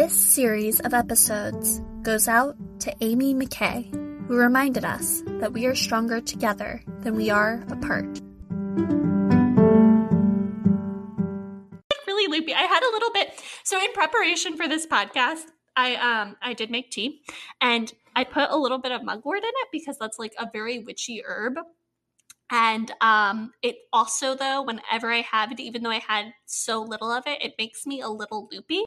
This series of episodes goes out to Ami McKay, who reminded us that we are stronger together than we are apart. really loopy. I had a little bit so in preparation for this podcast, I um I did make tea and I put a little bit of mugwort in it because that's like a very witchy herb. And um it also though whenever I have it even though I had so little of it, it makes me a little loopy.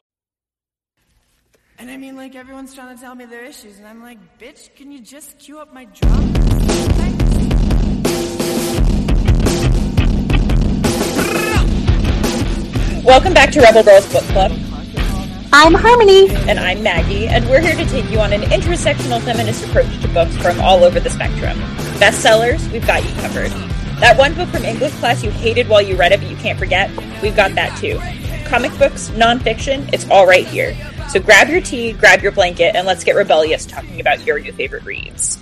And I mean, like, everyone's trying to tell me their issues, and I'm like, bitch, can you just cue up my drum? Welcome back to Rebel Girls Book Club, I'm Harmony. and I'm Maggie, and we're here to take you on an intersectional feminist approach to books from all over the spectrum. Bestsellers, we've got you covered. That one book from English class you hated while you read it but you can't forget, we've got that too. Comic books, nonfiction, it's all right here. So grab your tea, grab your blanket, and let's get rebellious talking about your new favorite reads.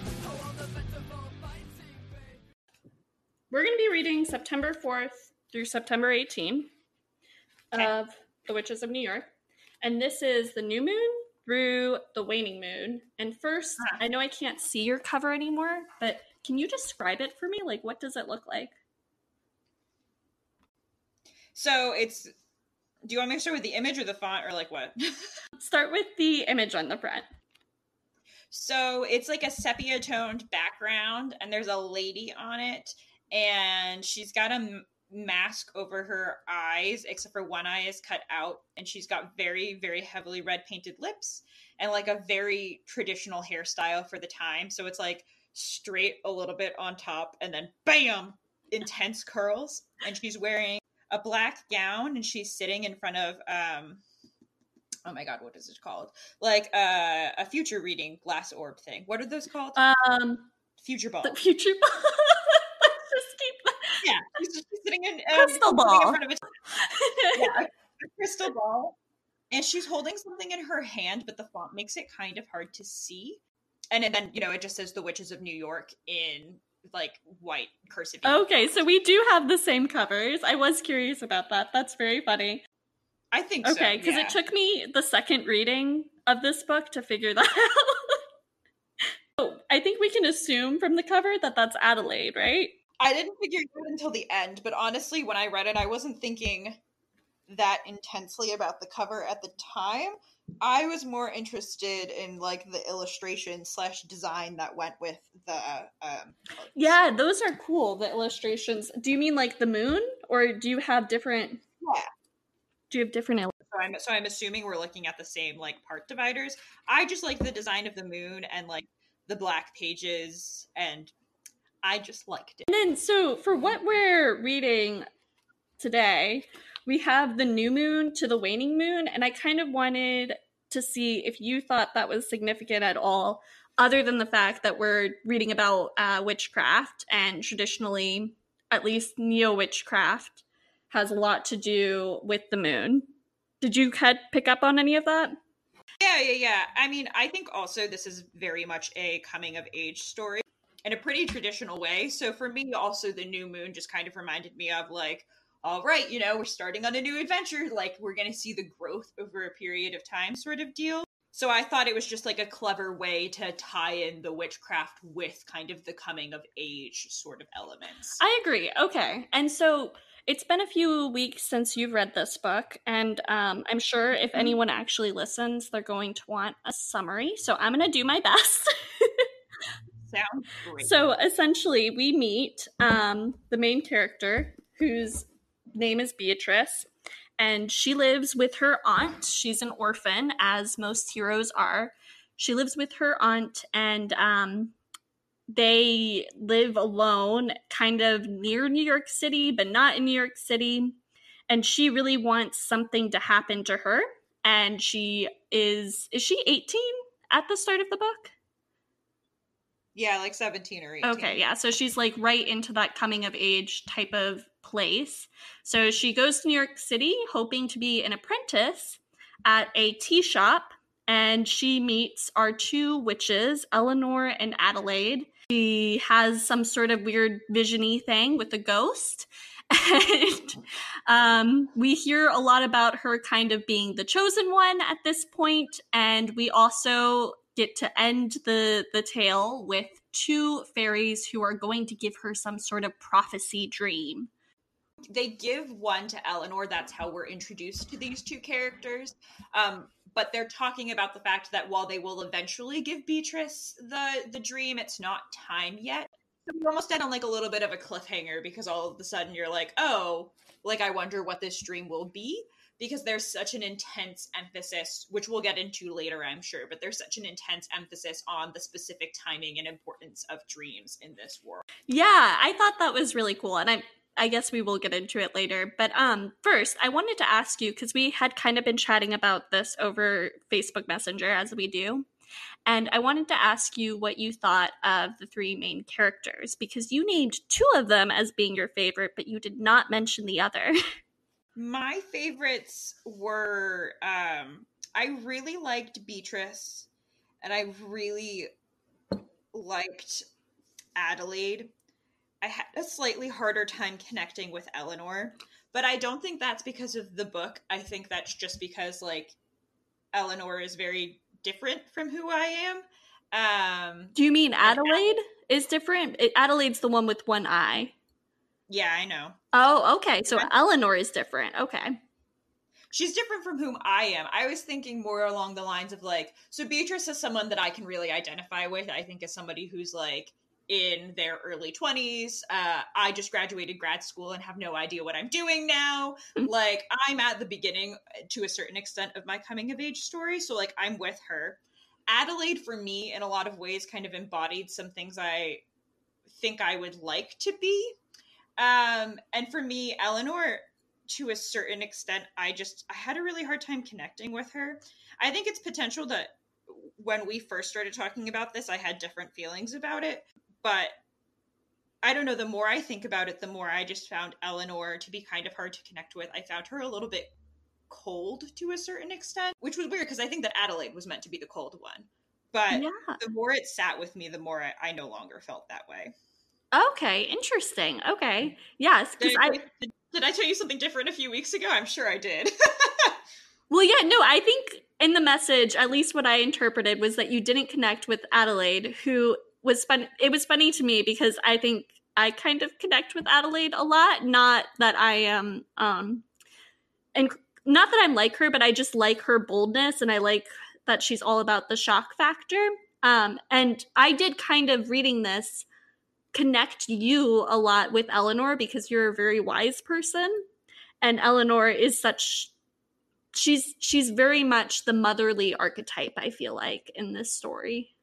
We're going to be reading September 4th through September 18 Okay. of The Witches of New York. And this is the new moon through the waning moon. And first, Ah. I know I can't see your cover anymore, but can you describe it for me? Like, what does it look like? So it's. Do you want me to start with the image or the font or like what? Start with the image on the front. So it's like a sepia toned background, and there's a lady on it, and she's got a m- mask over her eyes, except for one eye is cut out, and she's got very, very heavily red painted lips, and like a very traditional hairstyle for the time. So it's like straight a little bit on top, and then bam, intense curls, and she's wearing a black gown, and she's sitting in front of um. Oh my god, what is it called? like uh, a future reading glass orb thing. What are those called? Um, future ball. the future. Let's just keep yeah, she's just sitting in um, Crystal sitting in ball. front of a, yeah, a crystal ball, and she's holding something in her hand, but the font makes it kind of hard to see. And then you know it just says the witches of New York in like white cursive. Okay, so we do have the same covers. I was curious about that. That's very funny. I think so. Okay, because yeah. it took me the second reading of this book to figure that out. so I think we can assume from the cover that that's Adelaide, right? I didn't figure it out until the end, but honestly, when I read it, I wasn't thinking that intensely about the cover at the time. I was more interested in like the illustration slash design that went with the um. Yeah, those are cool. The illustrations. Do you mean like the moon, or do you have different? Yeah. Do you have different? Il- So I'm so I'm assuming we're looking at the same like part dividers. I just like the design of the moon and like the black pages and I just liked it. and then, so for what we're reading today, we have the new moon to the waning moon, and I kind of wanted to see if you thought that was significant at all, other than the fact that we're reading about uh, witchcraft, and traditionally, at least neo witchcraft, has a lot to do with the moon. Did you pick up on any of that? Yeah, yeah, yeah. I mean, I think also this is very much a coming of age story in a pretty traditional way. So for me, also the new moon just kind of reminded me of like, all right, you know, we're starting on a new adventure. Like we're going to see the growth over a period of time, sort of deal. So I thought it was just like a clever way to tie in the witchcraft with kind of the coming of age sort of elements. I agree. Okay. And so it's been a few weeks since you've read this book, and um, I'm sure if anyone actually listens, they're going to want a summary. So I'm going to do my best. Sounds great. so essentially, we meet um, the main character, whose name is Beatrice, and she lives with her aunt. She's an orphan, as most heroes are. She lives with her aunt, and um, they live alone, kind of near New York City, but not in New York City. And she really wants something to happen to her. And she is, is she 18 at the start of the book? Yeah, like 17 or 18. Okay, yeah. So she's like right into that coming of age type of place. So she goes to New York City hoping to be an apprentice at a tea shop and she meets our two witches, Eleanor and Adelaide. She has some sort of weird visiony thing with a ghost. and um, we hear a lot about her kind of being the chosen one at this point, and we also get to end the the tale with two fairies who are going to give her some sort of prophecy dream. They give one to Eleanor. That's how we're introduced to these two characters. Um, but they're talking about the fact that while they will eventually give Beatrice the the dream, it's not time yet. So we almost end on like a little bit of a cliffhanger because all of a sudden you're like, oh, like I wonder what this dream will be because there's such an intense emphasis, which we'll get into later, I'm sure, but there's such an intense emphasis on the specific timing and importance of dreams in this world. Yeah, I thought that was really cool. And I I guess we will get into it later. But um first, I wanted to ask you cuz we had kind of been chatting about this over Facebook Messenger as we do. And I wanted to ask you what you thought of the three main characters because you named two of them as being your favorite, but you did not mention the other. My favorites were um I really liked Beatrice and I really liked Adelaide. I had a slightly harder time connecting with Eleanor, but I don't think that's because of the book. I think that's just because like Eleanor is very different from who I am. Um Do you mean Adelaide is different? Adelaide's the one with one eye. Yeah, I know. Oh, okay. So Eleanor is different. Okay. She's different from whom I am. I was thinking more along the lines of like, so Beatrice is someone that I can really identify with. I think as somebody who's like in their early 20s. Uh, I just graduated grad school and have no idea what I'm doing now. Mm. like, I'm at the beginning to a certain extent of my coming of age story. So, like, I'm with her. Adelaide, for me, in a lot of ways, kind of embodied some things I think I would like to be. Um, and for me, Eleanor, to a certain extent, I just I had a really hard time connecting with her. I think it's potential that when we first started talking about this, I had different feelings about it. But I don't know, the more I think about it, the more I just found Eleanor to be kind of hard to connect with. I found her a little bit cold to a certain extent, which was weird because I think that Adelaide was meant to be the cold one. But yeah. the more it sat with me, the more I, I no longer felt that way. Okay, interesting. Okay, yes, because I did, did I tell you something different a few weeks ago? I'm sure I did. well, yeah, no, I think in the message, at least what I interpreted was that you didn't connect with Adelaide, who was fun. It was funny to me because I think I kind of connect with Adelaide a lot. Not that I am, um, and not that I'm like her, but I just like her boldness, and I like that she's all about the shock factor. Um, and I did kind of reading this connect you a lot with Eleanor because you're a very wise person and Eleanor is such she's she's very much the motherly archetype I feel like in this story.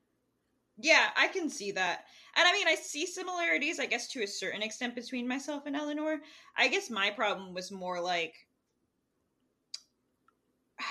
Yeah, I can see that. And I mean, I see similarities, I guess, to a certain extent between myself and Eleanor. I guess my problem was more like.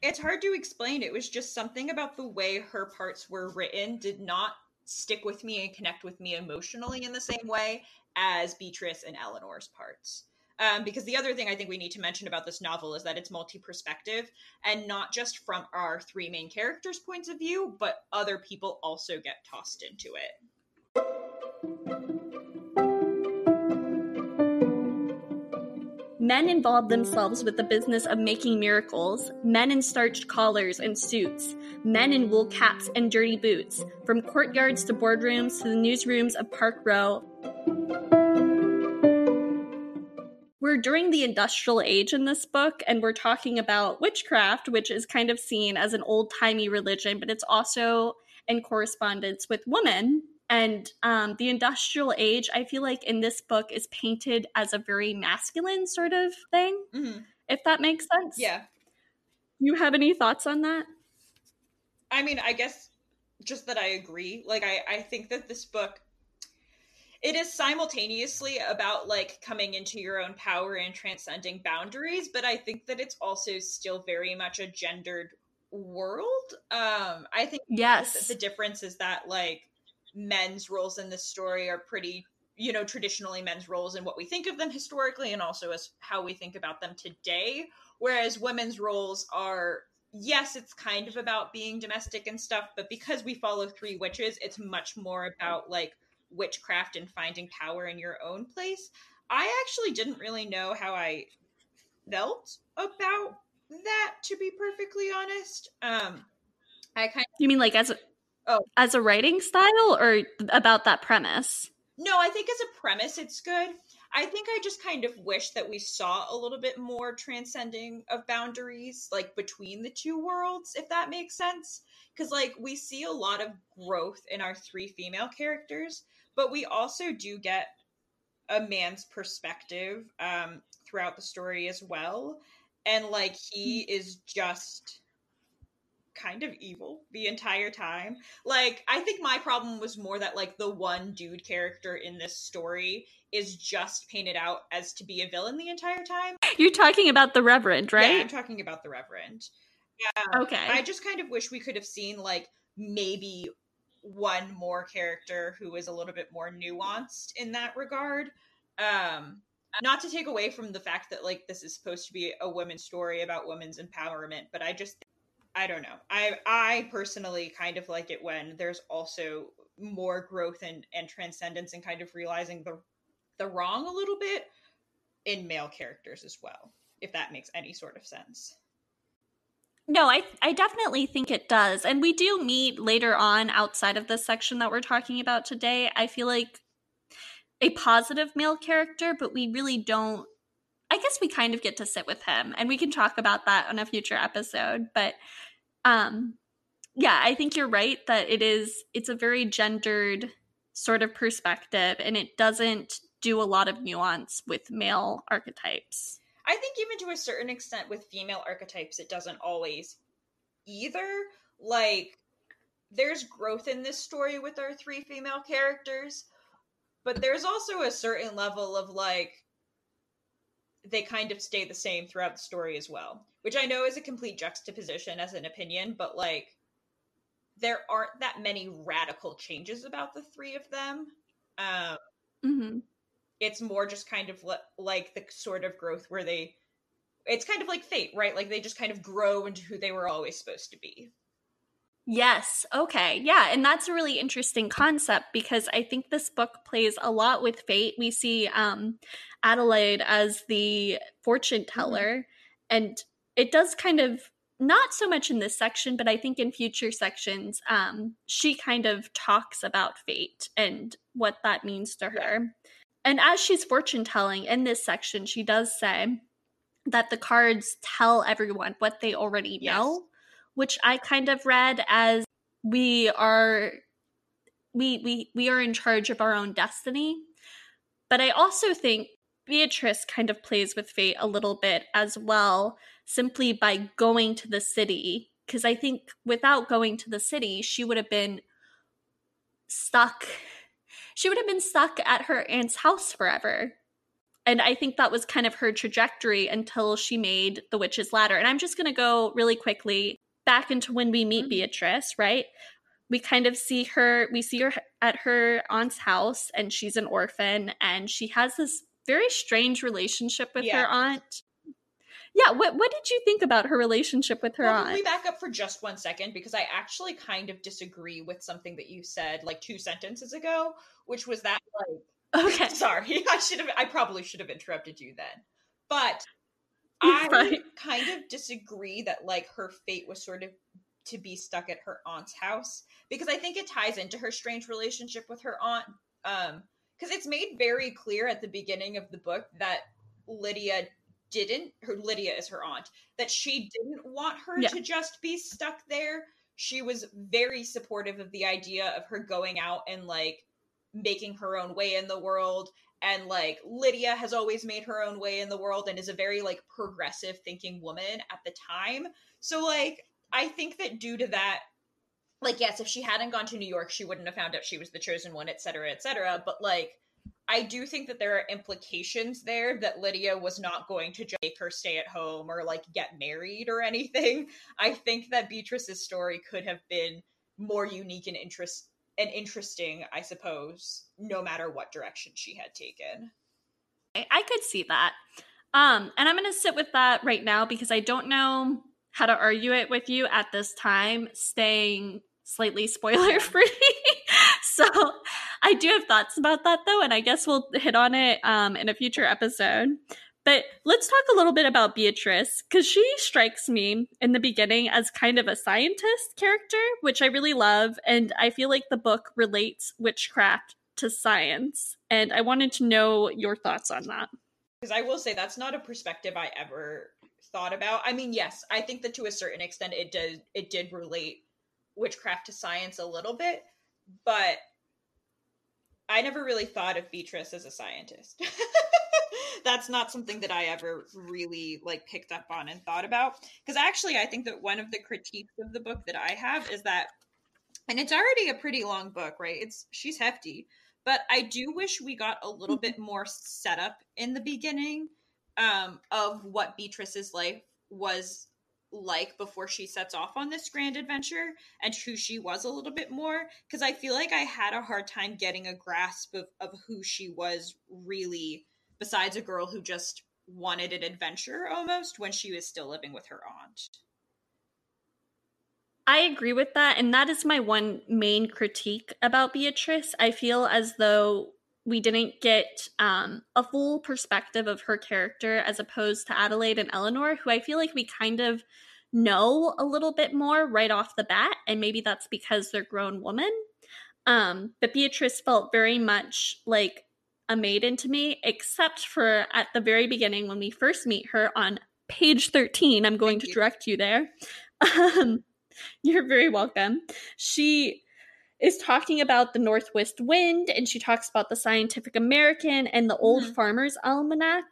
It's hard to explain. It was just something about the way her parts were written did not stick with me and connect with me emotionally in the same way as Beatrice and Eleanor's parts. Um, because the other thing I think we need to mention about this novel is that it's multi perspective and not just from our three main characters' points of view, but other people also get tossed into it. Men involved themselves with the business of making miracles, men in starched collars and suits, men in wool caps and dirty boots, from courtyards to boardrooms to the newsrooms of Park Row. We're during the industrial age in this book, and we're talking about witchcraft, which is kind of seen as an old timey religion, but it's also in correspondence with women and um, the industrial age i feel like in this book is painted as a very masculine sort of thing mm-hmm. if that makes sense. Yeah. You have any thoughts on that? I mean i guess just that i agree. Like i i think that this book it is simultaneously about like coming into your own power and transcending boundaries but i think that it's also still very much a gendered world. Um i think yes. the difference is that like men's roles in this story are pretty you know traditionally men's roles and what we think of them historically and also as how we think about them today whereas women's roles are yes it's kind of about being domestic and stuff but because we follow three witches it's much more about like witchcraft and finding power in your own place I actually didn't really know how I felt about that to be perfectly honest. Um I kind of You mean like as a Oh. as a writing style or about that premise? No, I think as a premise it's good. I think I just kind of wish that we saw a little bit more transcending of boundaries like between the two worlds if that makes sense cuz like we see a lot of growth in our three female characters, but we also do get a man's perspective um throughout the story as well. And like he is just kind of evil the entire time. Like, I think my problem was more that, like, the one dude character in this story is just painted out as to be a villain the entire time. You're talking about the Reverend, Yeah, right? I'm talking about the Reverend. Yeah. okay. I just kind of wish we could have seen, like, maybe one more character who is a little bit more nuanced in that regard. Um, not to take away from the fact that like this is supposed to be a women's story about women's empowerment, but I just I don't know. I I personally kind of like it when there's also more growth and and transcendence and kind of realizing the the wrong a little bit in male characters as well, if that makes any sort of sense. No, I I definitely think it does. And we do meet later on outside of this section that we're talking about today. I feel like a positive male character, but we really don't I guess we kind of get to sit with him and we can talk about that on a future episode, but um yeah, I think you're right that it is it's a very gendered sort of perspective and it doesn't do a lot of nuance with male archetypes. I think even to a certain extent with female archetypes, it doesn't always either. Like, there's growth in this story with our three female characters, but there's also a certain level of like, they kind of stay the same throughout the story as well, which I know is a complete juxtaposition as an opinion, but like, there aren't that many radical changes about the three of them. Um, Mhm. it's more just kind of li- like the sort of growth where they it's kind of like fate right like they just kind of grow into who they were always supposed to be Yes. Okay. Yeah. And that's a really interesting concept because I think this book plays a lot with fate. We see um, Adelaide as the fortune teller, and it does kind of not so much in this section, but I think in future sections, um, she kind of talks about fate and what that means to her. And as she's fortune telling in this section, she does say that the cards tell everyone what they already Yes. know which I kind of read as we are we we we are in charge of our own destiny. But I also think Beatrice kind of plays with fate a little bit as well, simply by going to the city. Because I think without going to the city, she would have been stuck. She would have been stuck at her aunt's house forever. And I think that was kind of her trajectory until she made the witch's ladder. And I'm just going to go really quickly back into when we meet Mhm. Beatrice, right? We kind of see her, we see her at her aunt's house, and she's an orphan, and she has this very strange relationship with Yeah. her aunt. Yeah, what what did you think about her relationship with her well, aunt? can we back up for just one second because i actually kind of disagree with something that you said like two sentences ago which was that like okay. sorry i should have i probably should have interrupted you then but i fine. kind of disagree that like her fate was sort of to be stuck at her aunt's house because i think it ties into her strange relationship with her aunt um because it's made very clear at the beginning of the book that lydia didn't her lydia is her aunt that she didn't want her Yeah. to just be stuck there she was very supportive of the idea of her going out and like making her own way in the world and like Lydia has always made her own way in the world and is a very like progressive thinking woman at the time. So like I think that due to that like yes, if she hadn't gone to New York, she wouldn't have found out she was the chosen one, et cetera, et cetera. But like I do think that there are implications there that Lydia was not going to make her stay at home or like get married or anything. I think that Beatrice's story could have been more unique and interest and interesting, I suppose, no matter what direction she had taken. I could see that. Um, and I'm going to sit with that right now because I don't know how to argue it with you at this time, staying slightly spoiler free. so I I do have thoughts about that though, and I guess we'll hit on it um, in a future episode. But let's talk a little bit about Beatrice because she strikes me in the beginning as kind of a scientist character, which I really love. And I feel like the book relates witchcraft to science. And I wanted to know your thoughts on that. Because I will say that's not a perspective I ever thought about. I mean, yes, I think that to a certain extent it did it did relate witchcraft to science a little bit, but I never really thought of Beatrice as a scientist. That's not something that I ever really like picked up on and thought about. Because actually, I think that one of the critiques of the book that I have is that, and it's already a pretty long book, right? It's she's hefty, but I do wish we got a little bit more setup in the beginning um, of what Beatrice's life was like before she sets off on this grand adventure and who she was a little bit more because i feel like i had a hard time getting a grasp of, of who she was really besides a girl who just wanted an adventure almost when she was still living with her aunt I agree with that. And that is my one main critique about Beatrice. I feel as though we didn't get um, a full perspective of her character as opposed to Adelaide and Eleanor, who I feel like we kind of know a little bit more right off the bat. And maybe that's because they're grown women. Um, but Beatrice felt very much like a maiden to me, except for at the very beginning when we first meet her on page 13. I'm going Thank to you. direct you there. Um, you're very welcome. She is talking about the Northwest Wind and she talks about the Scientific American and the Old mm-hmm. Farmer's Almanac.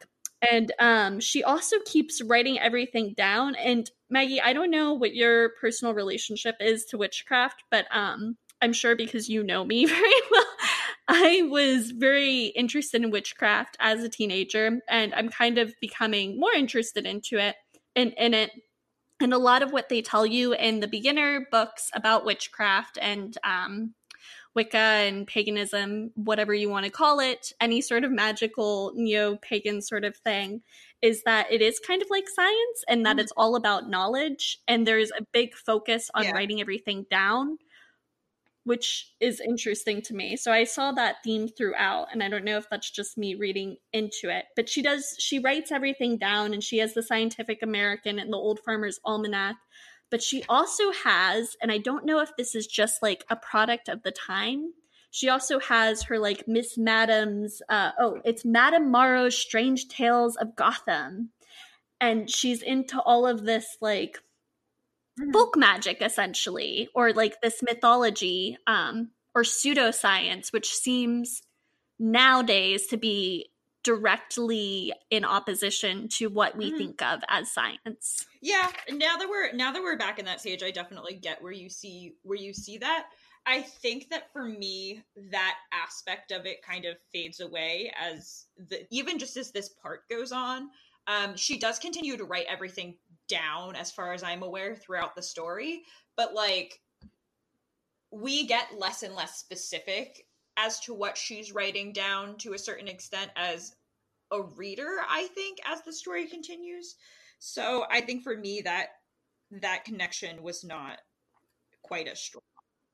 And um, she also keeps writing everything down. And Maggie, I don't know what your personal relationship is to witchcraft, but um, I'm sure because you know me very well, I was very interested in witchcraft as a teenager, and I'm kind of becoming more interested into it in, in it and a lot of what they tell you in the beginner books about witchcraft and um, Wicca and paganism, whatever you want to call it, any sort of magical neo pagan sort of thing, is that it is kind of like science and that mm-hmm. it's all about knowledge. And there's a big focus on yeah. writing everything down which is interesting to me. So I saw that theme throughout, and I don't know if that's just me reading into it. But she does, she writes everything down, and she has the Scientific American and the Old Farmer's Almanac. But she also has, and I don't know if this is just like a product of the time. She also has her like Miss Madam's, uh, oh, it's Madame Morrow's Strange Tales of Gotham. And she's into all of this like mm-hmm. folk magic essentially or like this mythology um or pseudoscience which seems nowadays to be directly in opposition to what we mm. think of as science. Yeah, now that we're now that we're back in that stage, I definitely get where you see where you see that. I think that for me, that aspect of it kind of fades away as the even just as this part goes on. Um, she does continue to write everything down as far as I'm aware throughout the story, but like we get less and less specific as to what she's writing down to a certain extent as a reader, I think, as the story continues. So I think for me that that connection was not quite as strong.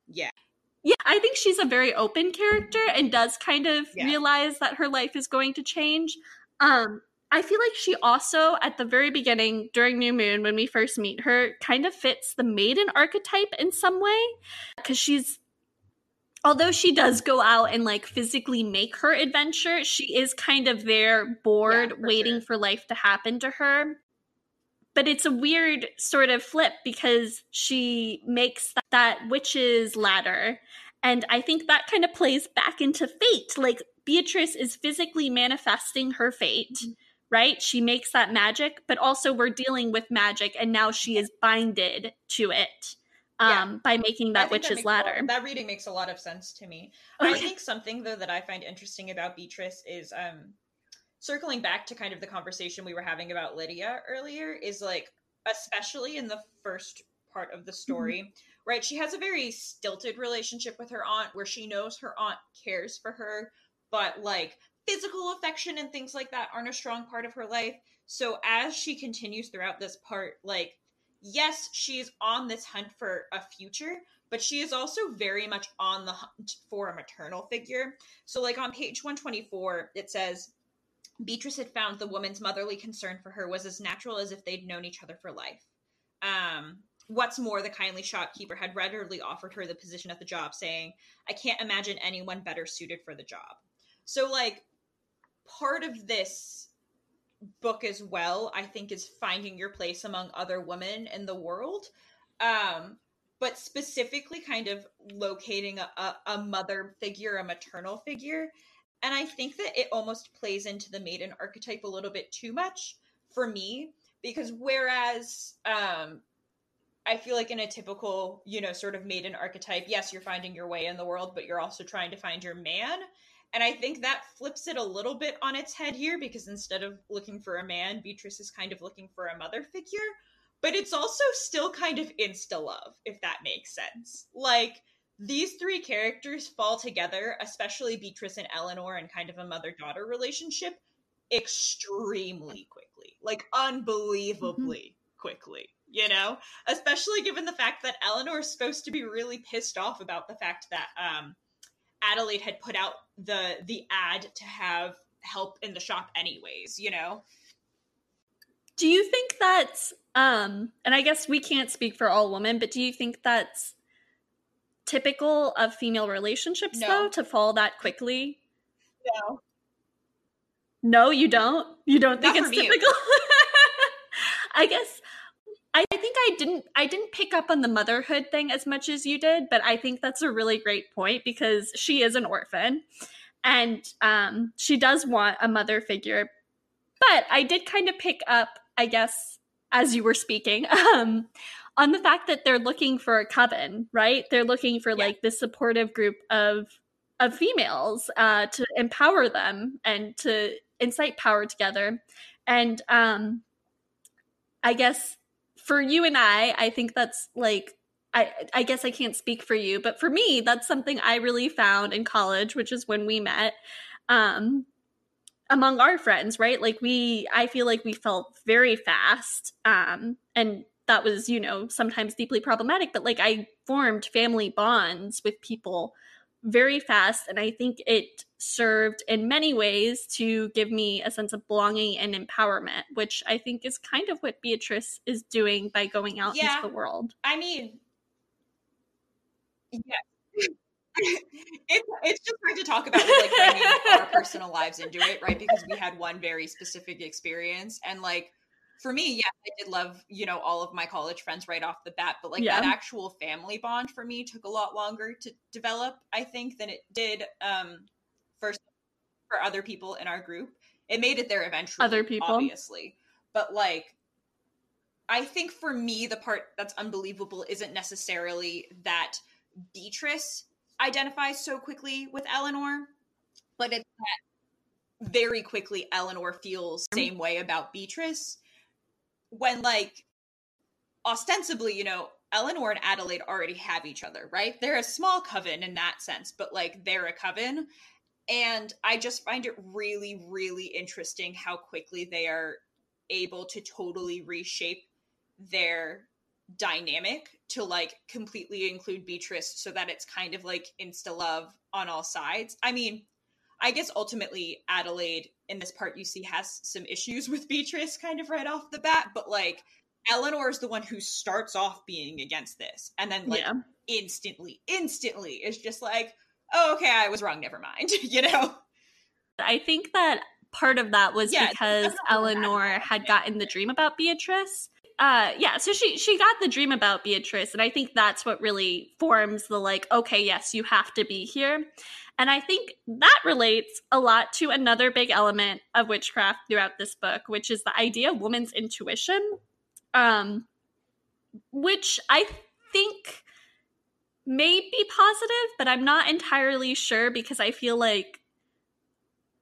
Yeah. Yeah, I think she's a very open character and does kind of yeah. realize that her life is going to change. Um, I feel like she also, at the very beginning during New Moon, when we first meet her, kind of fits the maiden archetype in some way. Because she's, although she does go out and like physically make her adventure, she is kind of there, bored, yeah, for waiting sure. for life to happen to her. But it's a weird sort of flip because she makes that, that witch's ladder. And I think that kind of plays back into fate. Like Beatrice is physically manifesting her fate. Mm-hmm right? She makes that magic, but also we're dealing with magic and now she is binded to it um, yeah. by making that witch's that ladder. Lot, that reading makes a lot of sense to me. I think something though that I find interesting about Beatrice is um, circling back to kind of the conversation we were having about Lydia earlier is like especially in the first part of the mm-hmm. story, mm-hmm. right? She has a very stilted relationship with her aunt where she knows her aunt cares for her, but like physical affection and things like that aren't a strong part of her life. So as she continues throughout this part, like, yes, she's on this hunt for a future, but she is also very much on the hunt for a maternal figure. So, like on page 124, it says Beatrice had found the woman's motherly concern for her was as natural as if they'd known each other for life. Um, what's more, the kindly shopkeeper had readily offered her the position at the job, saying, I can't imagine anyone better suited for the job. So, like, part of this book as well, I think, is finding your place among other women in the world. Um, but specifically kind of locating a, a, mother figure, a maternal figure. And I think that it almost plays into the maiden archetype a little bit too much for me, because whereas um, I feel like in a typical, you know, sort of maiden archetype, yes, you're finding your way in the world, but you're also trying to find your man. And I think that flips it a little bit on its head here because instead of looking for a man, Beatrice is kind of looking for a mother figure but it's also still kind of insta love, if that makes sense. Like, these three characters fall together, especially Beatrice and Eleanor, in kind of a mother daughter relationship, extremely quickly. Like, unbelievably mm-hmm. quickly, you know? Especially given the fact that Eleanor is supposed to be really pissed off about the fact that um, Adelaide had put out the the ad to have help in the shop anyways, you know? Do you think that's um and I guess we can't speak for all women, but do you think that's typical of female relationships no. though to fall that quickly? No. No, you don't. You don't think Not it's typical. I guess I think I didn't I didn't pick up on the motherhood thing as much as you did, but I think that's a really great point because she is an orphan and um, she does want a mother figure. But I did kind of pick up I guess, as you were speaking, um, on the fact that they're looking for a coven, right? They're looking for yeah. like this supportive group of of females uh, to empower them and to incite power together. And um, I guess for you and I, I think that's like I, I guess I can't speak for you, but for me, that's something I really found in college, which is when we met. Um, among our friends, right? Like we I feel like we felt very fast. Um and that was, you know, sometimes deeply problematic, but like I formed family bonds with people very fast and I think it served in many ways to give me a sense of belonging and empowerment, which I think is kind of what Beatrice is doing by going out yeah, into the world. I mean, yeah, it's it's just hard to talk about like bringing our personal lives into it, right? Because we had one very specific experience, and like for me, yeah, I did love you know all of my college friends right off the bat, but like yeah. that actual family bond for me took a lot longer to develop, I think, than it did um for for other people in our group. It made it there eventually, other people, obviously, but like. I think for me, the part that's unbelievable isn't necessarily that Beatrice identifies so quickly with Eleanor, but it's that very quickly Eleanor feels the same way about Beatrice when like ostensibly, you know, Eleanor and Adelaide already have each other, right? They're a small coven in that sense, but like they're a coven. And I just find it really, really interesting how quickly they are able to totally reshape their dynamic to like completely include Beatrice so that it's kind of like insta love on all sides. I mean, I guess ultimately Adelaide in this part you see has some issues with Beatrice kind of right off the bat, but like Eleanor is the one who starts off being against this and then like yeah. instantly, instantly is just like, oh, okay, I was wrong, never mind, you know? I think that part of that was yeah, because Eleanor had gotten the dream about Beatrice uh yeah so she she got the dream about beatrice and i think that's what really forms the like okay yes you have to be here. And i think that relates a lot to another big element of witchcraft throughout this book which is the idea of woman's intuition um which i think may be positive but i'm not entirely sure because i feel like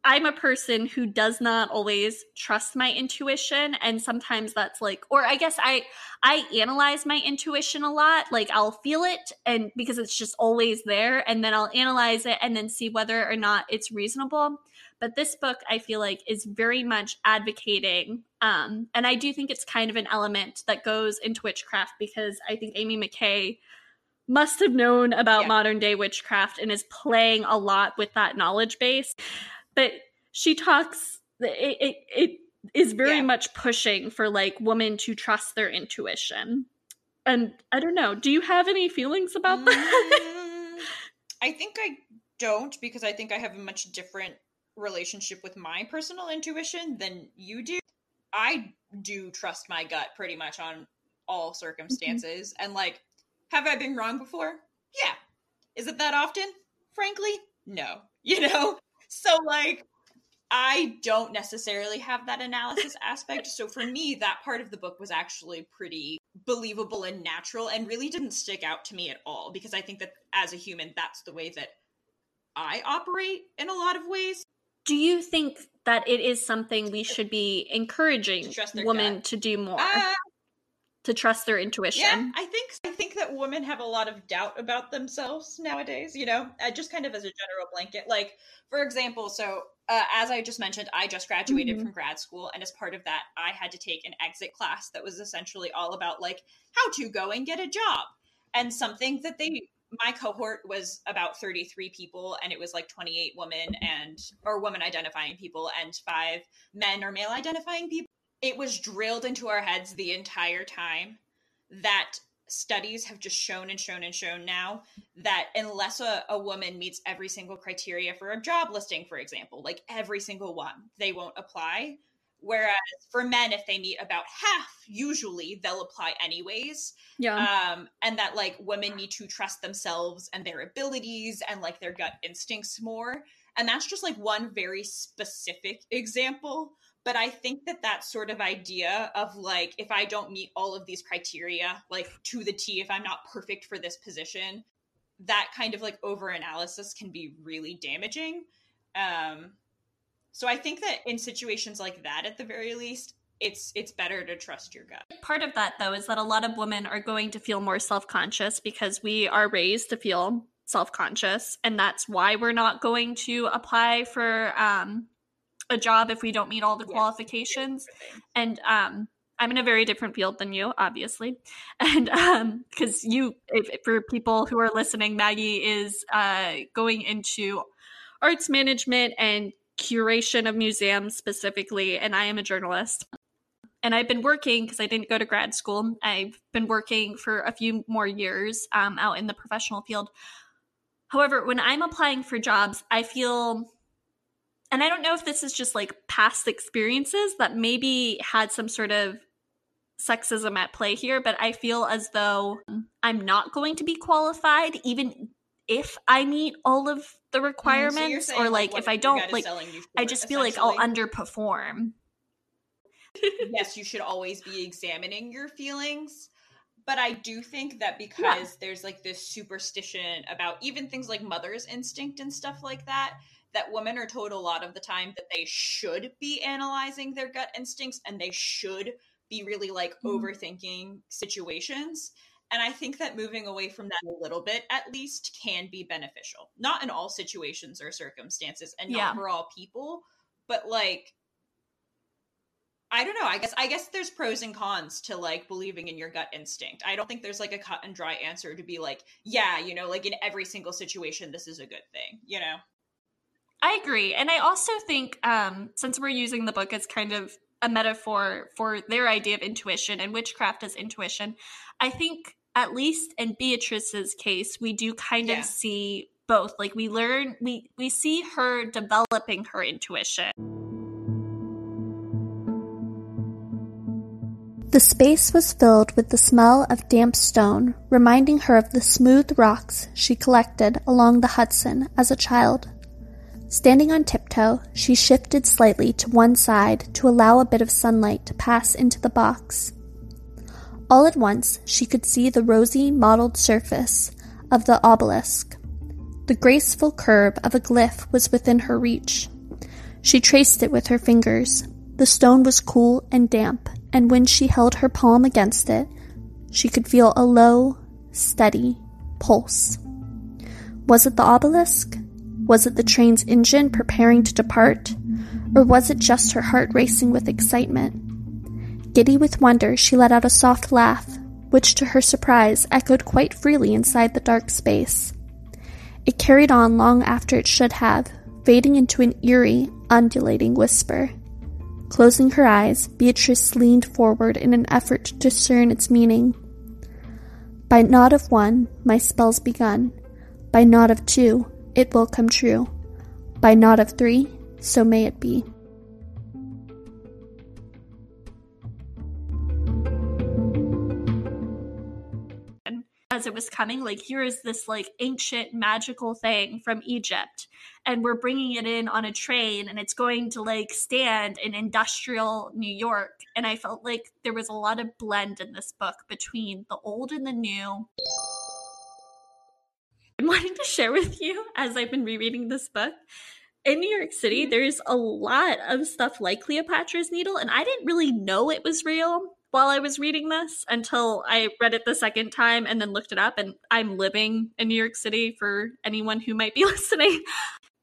I'm a person who does not always trust my intuition and sometimes that's like or I guess I I analyze my intuition a lot like I'll feel it and because it's just always there and then I'll analyze it and then see whether or not it's reasonable but this book I feel like is very much advocating um and I do think it's kind of an element that goes into witchcraft because I think Ami McKay must have known about Yeah. modern day witchcraft and is playing a lot with that knowledge base. But she talks it it, it is very Yeah. much pushing for like women to trust their intuition. And I don't know, do you have any feelings about that? Mm, I think I don't because I think I have a much different relationship with my personal intuition than you do. I do trust my gut pretty much on all circumstances. And like, have I been wrong before? Yeah. Is it that often? Frankly, no. You know? So like I don't necessarily have that analysis aspect. So for me, that part of the book was actually pretty believable and natural and really didn't stick out to me at all because I think that as a human, that's the way that I operate in a lot of ways. do you think that it is something we should be encouraging To trust their women gut. to do more? Uh, to trust their intuition? yeah, I think I think that women have a lot of doubt about themselves nowadays. You know, uh, just kind of as a general blanket. Like, for example, so uh, as I just mentioned, I just graduated Mhm. from grad school, and as part of that, I had to take an exit class that was essentially all about like how to go and get a job, and something that they my cohort was about 33 people and it was like 28 women and or women identifying people and five men or male identifying people it was drilled into our heads the entire time that studies have just shown and shown and shown now that unless a, a woman meets every single criteria for a job listing for example like every single one they won't apply. Whereas for men if they meet about half usually they'll apply anyways. Yeah. um and that like women need to trust themselves and their abilities and like their gut instincts more. And that's just like one very specific example but i think that that sort of idea of like if i don't meet all of these criteria like to the t if i'm not perfect for this position that kind of like over analysis can be really damaging um so i think that in situations like that at the very least it's it's better to trust your gut Part of that, though, is that a lot of women are going to feel more self conscious because we are raised to feel self conscious. And that's why we're not going to apply for um, a job if we don't meet all the qualifications. And um, I'm in a very different field than you, obviously. And because you, if, for people who are listening, Maggie is uh, going into arts management and curation of museums specifically, and I am a journalist and I've been working because I didn't go to grad school. I've been working for a few more years um, out in the professional field. However, when I'm applying for jobs, I feel, and I don't know if this is just like past experiences that maybe had some sort of sexism at play here, but I feel as though I'm not going to be qualified, even if I meet all of the Mm, So requirements, or like what if I don't, like I just feel like I'll underperform. yes, you should always be examining your feelings. But I do think that because there's like this superstition about even things like mother's instinct and stuff like that, that women are told a lot of the time that they should be analyzing their gut instincts and they should be really like Mhm. overthinking situations. And I think that moving away from that a little bit, at least, can be beneficial. Not in all situations or circumstances and not Yeah. for all people, but like I don't know. I guess I guess there's pros and cons to like believing in your gut instinct. I don't think there's like a cut and dry answer to be like, yeah, you know, like in every single situation this is a good thing, you know. I agree. And I also think um, since we're using the book as kind of a metaphor for their idea of intuition and witchcraft as intuition, I think at least in Beatrice's case, we do kind Yeah. of see both. Like we learn we we see her developing her intuition. The space was filled with the smell of damp stone, reminding her of the smooth rocks she collected along the Hudson as a child. Standing on tiptoe, she shifted slightly to one side to allow a bit of sunlight to pass into the box. All at once, she could see the rosy, mottled surface of the obelisk. The graceful curve of a glyph was within her reach. She traced it with her fingers. The stone was cool and damp, and when she held her palm against it, she could feel a low, steady pulse. Was it the obelisk? Was it the train's engine preparing to depart? Or was it just her heart racing with excitement? Giddy with wonder, she let out a soft laugh. which to her surprise echoed quite freely inside the dark space. It carried on long after it should have, fading into an eerie, undulating whisper. Closing her eyes, Beatrice leaned forward in an effort to discern its meaning. By nod of one, my spell's begun. By nod of two, it will come true. By nod of three, so may it be. as it was coming like here is this like ancient magical thing from egypt and we're bringing it in on a train and it's going to like stand in industrial new york and i felt like there was a lot of blend in this book between the old and the new i wanted to share with you as i've been rereading this book in New York City, there's a lot of stuff like Cleopatra's Needle, and I didn't really know it was real while I was reading this until I read it the second time and then looked it up. And I'm living in New York City for anyone who might be listening.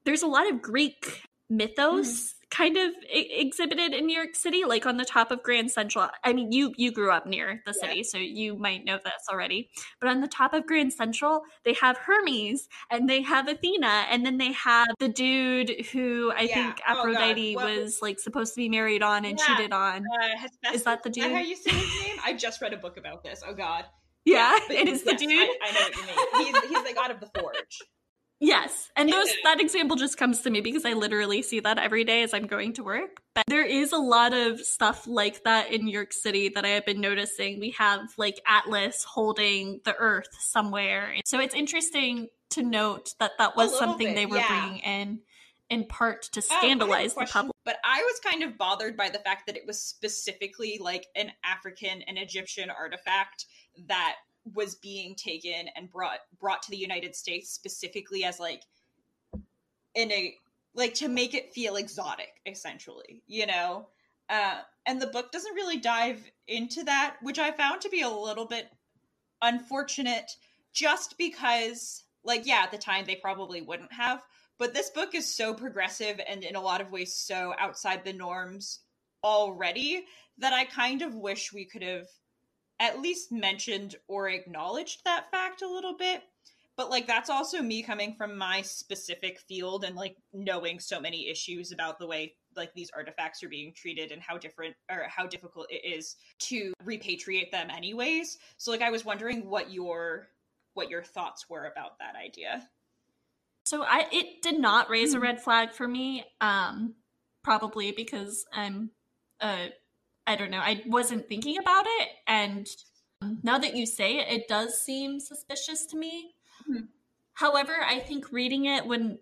There's a lot of Greek mythos mm-hmm. Kind of I- exhibited in New York City, like on the top of Grand Central. I mean, you you grew up near the city, yeah. so you might know this already. But on the top of Grand Central, they have Hermes and they have Athena, and then they have the dude who I yeah. think oh, Aphrodite oh, was like supposed to be married on and yeah. cheated on. Uh, Is that the dude? how you say his name? I just read a book about this. Oh God. Yeah, it is yes, the dude. I, I know what you mean. He's, he's the god of the forge. Yes. And those that example just comes to me because I literally see that every day as I'm going to work. But there is a lot of stuff like that in New York City that I have been noticing. We have like Atlas holding the earth somewhere. So it's interesting to note that that was something bit, they were yeah. bringing in in part to oh, scandalize oh, the public. But I was kind of bothered by the fact that it was specifically like an African and Egyptian artifact that was being taken and brought brought to the United States specifically as like in a like to make it feel exotic essentially you know? Uh, and the book doesn't really dive into that which i found to be a little bit unfortunate just because like yeah at the time they probably wouldn't have but this book is so progressive and in a lot of ways so outside the norms already that i kind of wish we could have at least mentioned or acknowledged that fact a little bit but like that's also me coming from my specific field and like knowing so many issues about the way like these artifacts are being treated and how different or how difficult it is to repatriate them anyways so like i was wondering what your what your thoughts were about that idea so i it did not raise a hmm. red flag for me um probably because i'm uh I don't know. I wasn't thinking about it, and now that you say it, it does seem suspicious to me. Mm-hmm. However, I think reading it when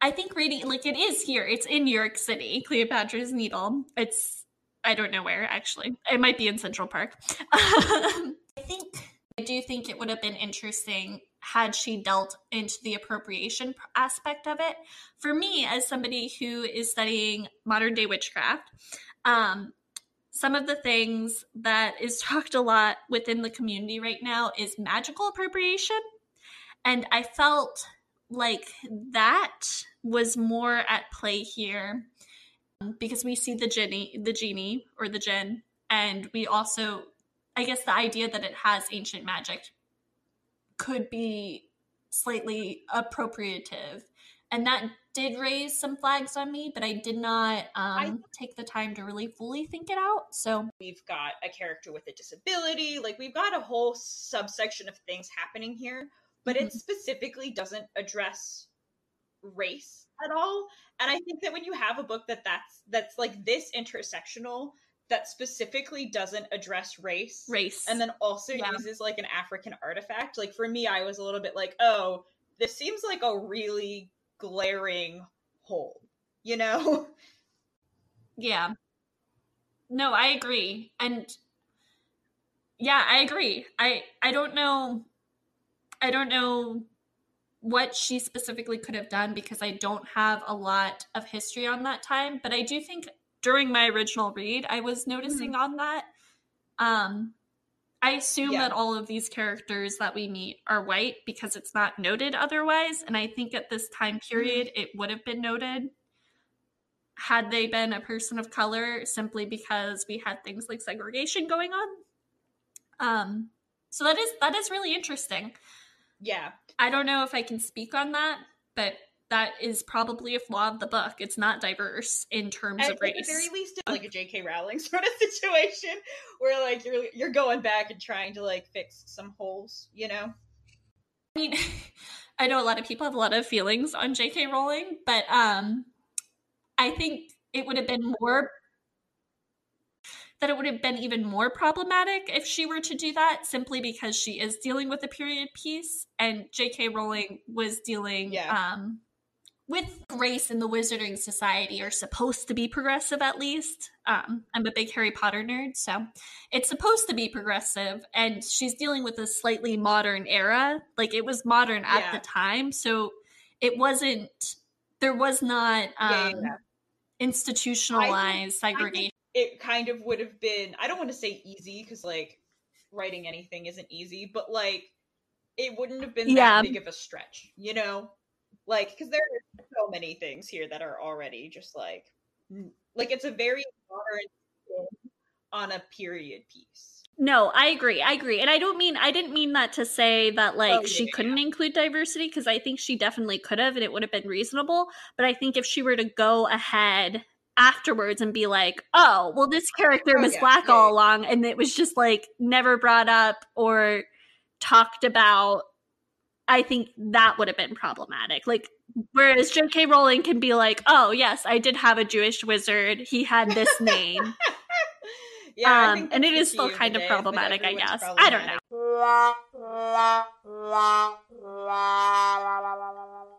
I think reading like it is here. It's in New York City, Cleopatra's Needle. It's I don't know where actually. It might be in Central Park. I think I do think it would have been interesting had she dealt into the appropriation aspect of it. For me, as somebody who is studying modern day witchcraft, um, some of the things that is talked a lot within the community right now is magical appropriation. And I felt like that was more at play here um, because we see the genie, the genie or the jinn, and we also, I guess, the idea that it has ancient magic could be slightly appropriative and that did raise some flags on me, but I did not um, I, take the time to really fully think it out. So we've got a character with a disability, like we've got a whole subsection of things happening here, but mm-hmm. it specifically doesn't address race at all. And I think that when you have a book that that's that's like this intersectional that specifically doesn't address race, race, and then also yeah. uses like an African artifact, like for me, I was a little bit like, oh, this seems like a really glaring hole, you know? Yeah. No, I agree. And yeah, I agree. I I don't know I don't know what she specifically could have done because I don't have a lot of history on that time, but I do think during my original read I was noticing mm-hmm. on that um I assume yeah. that all of these characters that we meet are white because it's not noted otherwise. And I think at this time mm-hmm. period, it would have been noted had they been a person of color simply because we had things like segregation going on. Um, So that is that is really interesting. Yeah. I don't know if I can speak on that, but that is probably a flaw of the book. It's not diverse in terms At, of at race. the very least, it's like a J.K. Rowling sort of situation where like you're you're going back and trying to like fix some holes, you know? I mean, I know a lot of people have a lot of feelings on J.K. Rowling, but um, I think it would have been more that it would have been even more problematic if she were to do that simply because she is dealing with a period piece and J.K. Rowling was dealing Yeah. um, with race in the Wizarding Society are supposed to be progressive at least. Um, I'm a big Harry Potter nerd, so it's supposed to be progressive, and she's dealing with a slightly modern era. Like it was modern at Yeah. the time, so it wasn't. There was not um, Yeah, yeah, institutionalized I segregation. It kind of would have been I don't want to say easy because like writing anything isn't easy, but like it wouldn't have been that big of a stretch, you know? Like because there are so many things here that are already just like like it's a very modern on a period piece. No, I agree. I agree. And I don't mean I didn't mean that to say that like Oh, yeah, she yeah, couldn't include diversity because I think she definitely could have and it would have been reasonable, but I think if she were to go ahead afterwards and be like, "Oh, well this character Oh, was yeah, black yeah, all along and it was just like never brought up or talked about." I think that would have been problematic. Like whereas J.K. Rowling can be like, "Oh, yes, I did have a Jewish wizard. He had this name." yeah, I um, think and that's it the is key still kind of day, is that problematic, I everyone's guess. I don't know.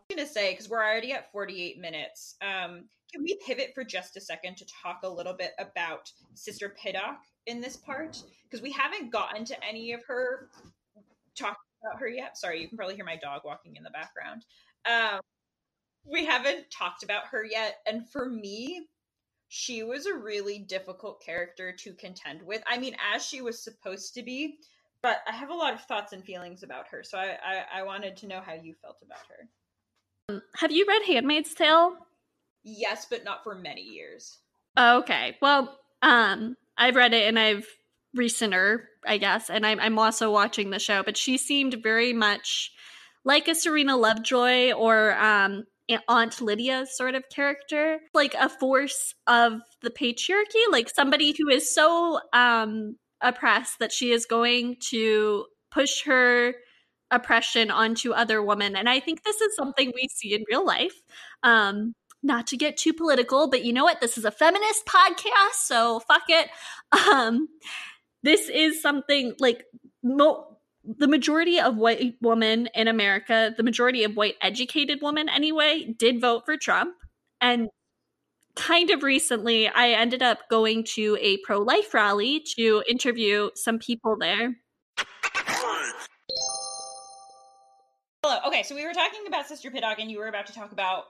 I'm gonna say because we're already at 48 minutes. Um, can we pivot for just a second to talk a little bit about Sister Piddock in this part? Because we haven't gotten to any of her talk about her yet. Sorry, you can probably hear my dog walking in the background. Um, we haven't talked about her yet, and for me, she was a really difficult character to contend with. I mean, as she was supposed to be, but I have a lot of thoughts and feelings about her. So I, I, I wanted to know how you felt about her. Have you read Handmaid's Tale? Yes, but not for many years. Okay. Well, um, I've read it and I've recenter, I guess, and I'm I'm also watching the show. But she seemed very much like a Serena Lovejoy or um Aunt Lydia sort of character, like a force of the patriarchy, like somebody who is so um oppressed that she is going to push her oppression onto other women. And I think this is something we see in real life. Um, not to get too political, but you know what? This is a feminist podcast, so fuck it. Um, this is something like mo- the majority of white women in America, the majority of white educated women anyway, did vote for Trump. And kind of recently, I ended up going to a pro life rally to interview some people there. Hello. Okay, so we were talking about Sister Piddock, and you were about to talk about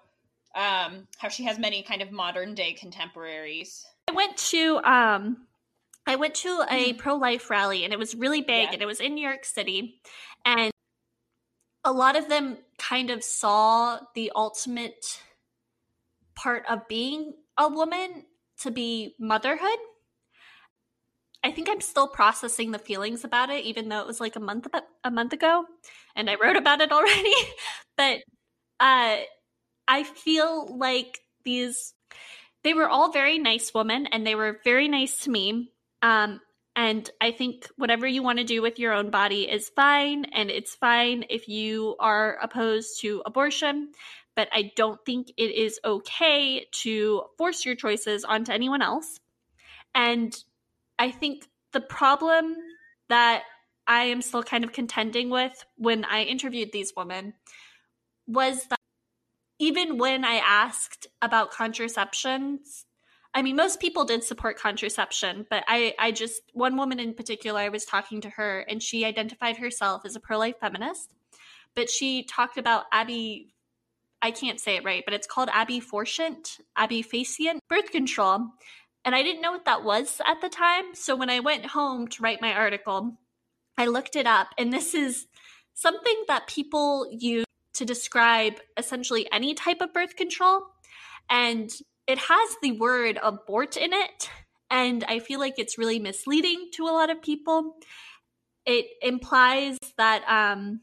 um, how she has many kind of modern day contemporaries. I went to um I went to a pro life rally and it was really big Yeah. and it was in New York City and a lot of them kind of saw the ultimate part of being a woman to be motherhood. I think I'm still processing the feelings about it even though it was like a month a month ago and I wrote about it already but uh I feel like these they were all very nice women and they were very nice to me um and i think whatever you want to do with your own body is fine and it's fine if you are opposed to abortion but i don't think it is okay to force your choices onto anyone else. And i think the problem that i am still kind of contending with when i interviewed these women was that even when I asked about contraceptions, I mean, most people did support contraception, but I, I just, one woman in particular, I was talking to her and she identified herself as a pro life feminist, but she talked about Abby, I can't say it right, but it's called Abby Forcient, Abby Facient birth control. And I didn't know what that was at the time. So when I went home to write my article, I looked it up, and this is something that people use to describe essentially any type of birth control. And it has the word abort in it. And I feel like it's really misleading to a lot of people. it implies that um,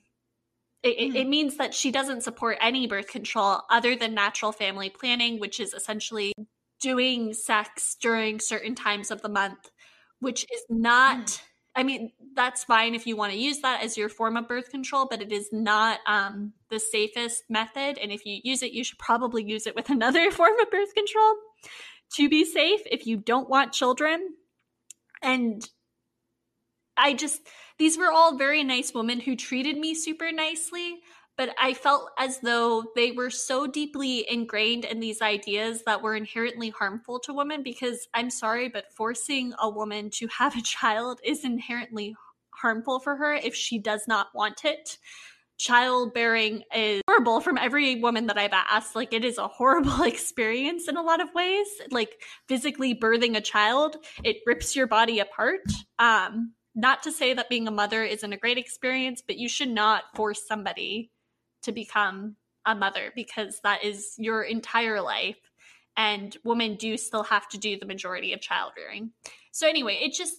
it, Mhm. it means that she doesn't support any birth control other than natural family planning, which is essentially doing sex during certain times of the month, which is not. I mean, that's fine if you want to use that as your form of birth control, but it is not um, the safest method. And if you use it, you should probably use it with another form of birth control to be safe if you don't want children. And I just, these were all very nice women who treated me super nicely, but I felt as though they were so deeply ingrained in these ideas that were inherently harmful to women because I'm sorry, but forcing a woman to have a child is inherently harmful for her if she does not want it. Childbearing is horrible from every woman that I've asked. Like, it is a horrible experience in a lot of ways. Like, physically birthing a child, it rips your body apart. Um, not to say that being a mother isn't a great experience, but you should not force somebody to become a mother because that is your entire life. And women do still have to do the majority of child rearing. So, anyway, it just,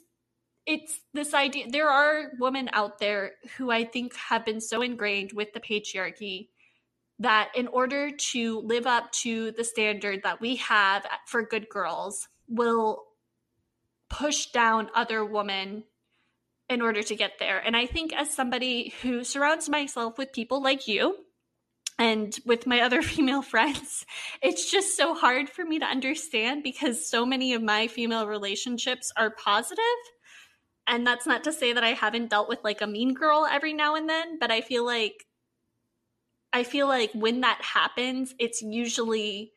it's this idea. There are women out there who I think have been so ingrained with the patriarchy that in order to live up to the standard that we have for good girls, will push down other women in order to get there. And I think as somebody who surrounds myself with people like you and with my other female friends, it's just so hard for me to understand because so many of my female relationships are positive. And that's not to say that I haven't dealt with like a mean girl every now and then, but I feel like I feel like when that happens, it's usually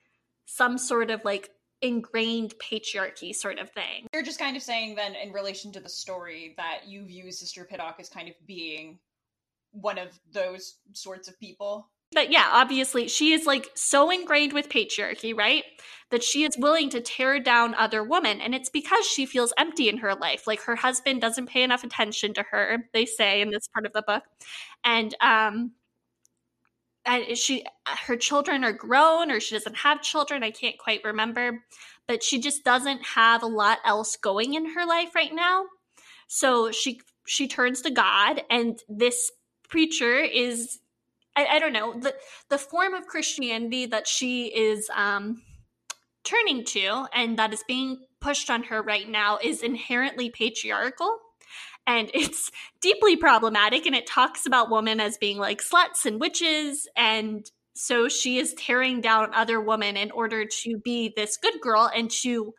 some sort of like ingrained patriarchy sort of thing. You're just kind of saying then, in relation to the story, that you view Sister Piddock as kind of being one of those sorts of people. But yeah, obviously, she is like so ingrained with patriarchy, right? That she is willing to tear down other women. And it's because she feels empty in her life. Like her husband doesn't pay enough attention to her, they say in this part of the book. And, um, and she her children are grown or she doesn't have children i can't quite remember but she just doesn't have a lot else going in her life right now. So she she turns to god and this preacher is i, I don't know the the form of christianity that she is um turning to and that is being pushed on her right now is inherently patriarchal and it's deeply problematic and it talks about women as being like sluts and witches and so she is tearing down other women in order to be this good girl and to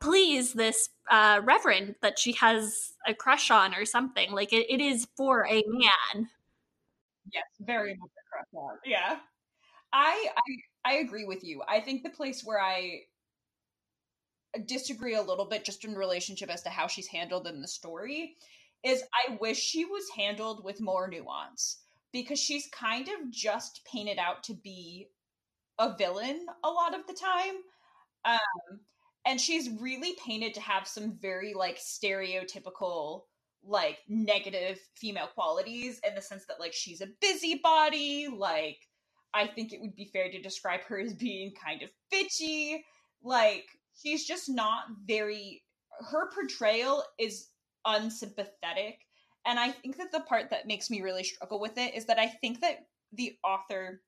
please this uh, reverend that she has a crush on or something like it, it is for a man Yes, very much a crush on. Yeah, I, I I agree with you. I think the place where I disagree a little bit, just in relationship as to how she's handled in the story, is I wish she was handled with more nuance because she's kind of just painted out to be a villain a lot of the time. Um, and she's really painted to have some very like stereotypical like negative female qualities in the sense that like she's a busybody like i think it would be fair to describe her as being kind of bitchy like she's just not very her portrayal is unsympathetic. And i think that the part that makes me really struggle with it is that i think that the author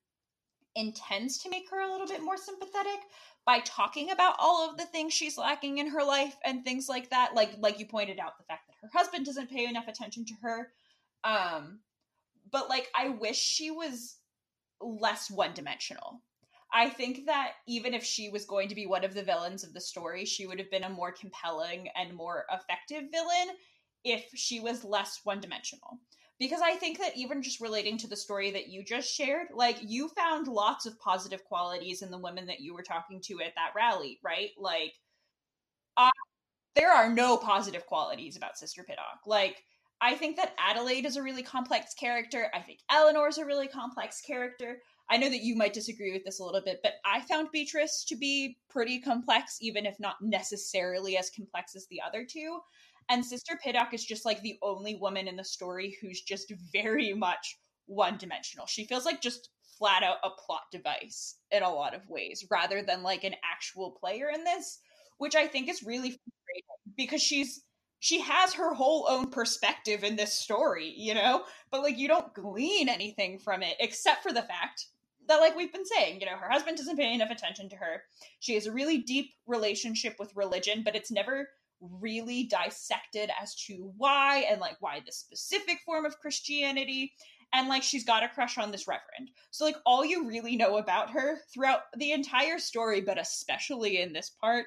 intends to make her a little bit more sympathetic by talking about all of the things she's lacking in her life and things like that. Like like you pointed out the fact that her husband doesn't pay enough attention to her. Um but like i wish she was less one-dimensional i think that even if she was going to be one of the villains of the story she would have been a more compelling and more effective villain if she was less one-dimensional because I think that even just relating to the story that you just shared, like you found lots of positive qualities in the women that you were talking to at that rally, right? Like, uh, there are no positive qualities about Sister Piddock. Like, I think that Adelaide is a really complex character. I think Eleanor is a really complex character. I know that you might disagree with this a little bit, but I found Beatrice to be pretty complex, even if not necessarily as complex as the other two. And Sister Piddock is just like the only woman in the story who's just very much one dimensional. She feels like just flat out a plot device in a lot of ways, rather than like an actual player in this, which I think is really frustrating because she's she has her whole own perspective in this story, you know? But like you don't glean anything from it except for the fact that like we've been saying, you know, her husband doesn't pay enough attention to her. She has a really deep relationship with religion, but it's never really dissected as to why and like why the specific form of Christianity and like she's got a crush on this reverend. So like all you really know about her throughout the entire story, but especially in this part,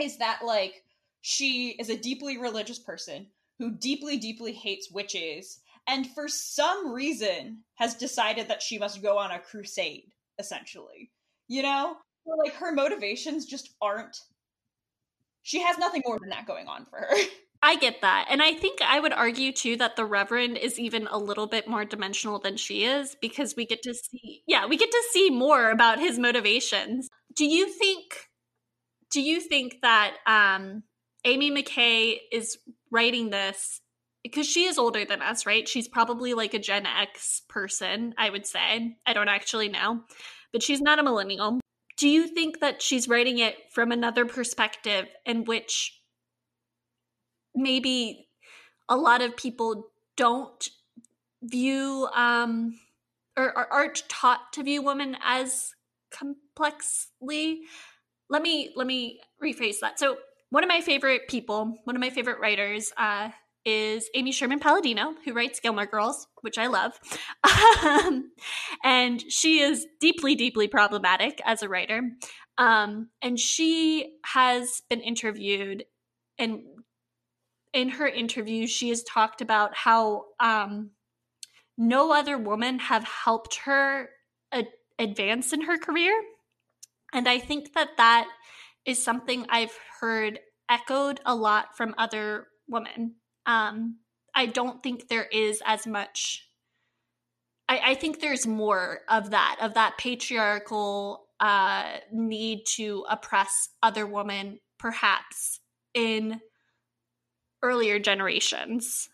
is that like she is a deeply religious person who deeply, deeply hates witches, and for some reason has decided that she must go on a crusade, essentially. You know? like her motivations just aren't she has nothing more than that going on for her. I get that. And I think I would argue too that the Reverend is even a little bit more dimensional than she is because we get to see, yeah, we get to see more about his motivations. Do you think, do you think that um, Ami McKay is writing this because she is older than us, right? She's probably like a Gen X person, I would say. I don't actually know, but she's not a millennial. Do you think that she's writing it from another perspective in which maybe a lot of people don't view um or, or aren't taught to view women as complexly let me let me rephrase that so one of my favorite people one of my favorite writers uh is Amy Sherman Palladino, who writes Gilmore Girls, which I love. Um, and she is deeply, deeply problematic as a writer. Um, and she has been interviewed and in her interview, she has talked about how um, no other woman have helped her a- advance in her career. And I think that that is something I've heard echoed a lot from other women. Um, I don't think there is as much. I, I think there's more of that, of that patriarchal uh, need to oppress other women, perhaps in earlier generations.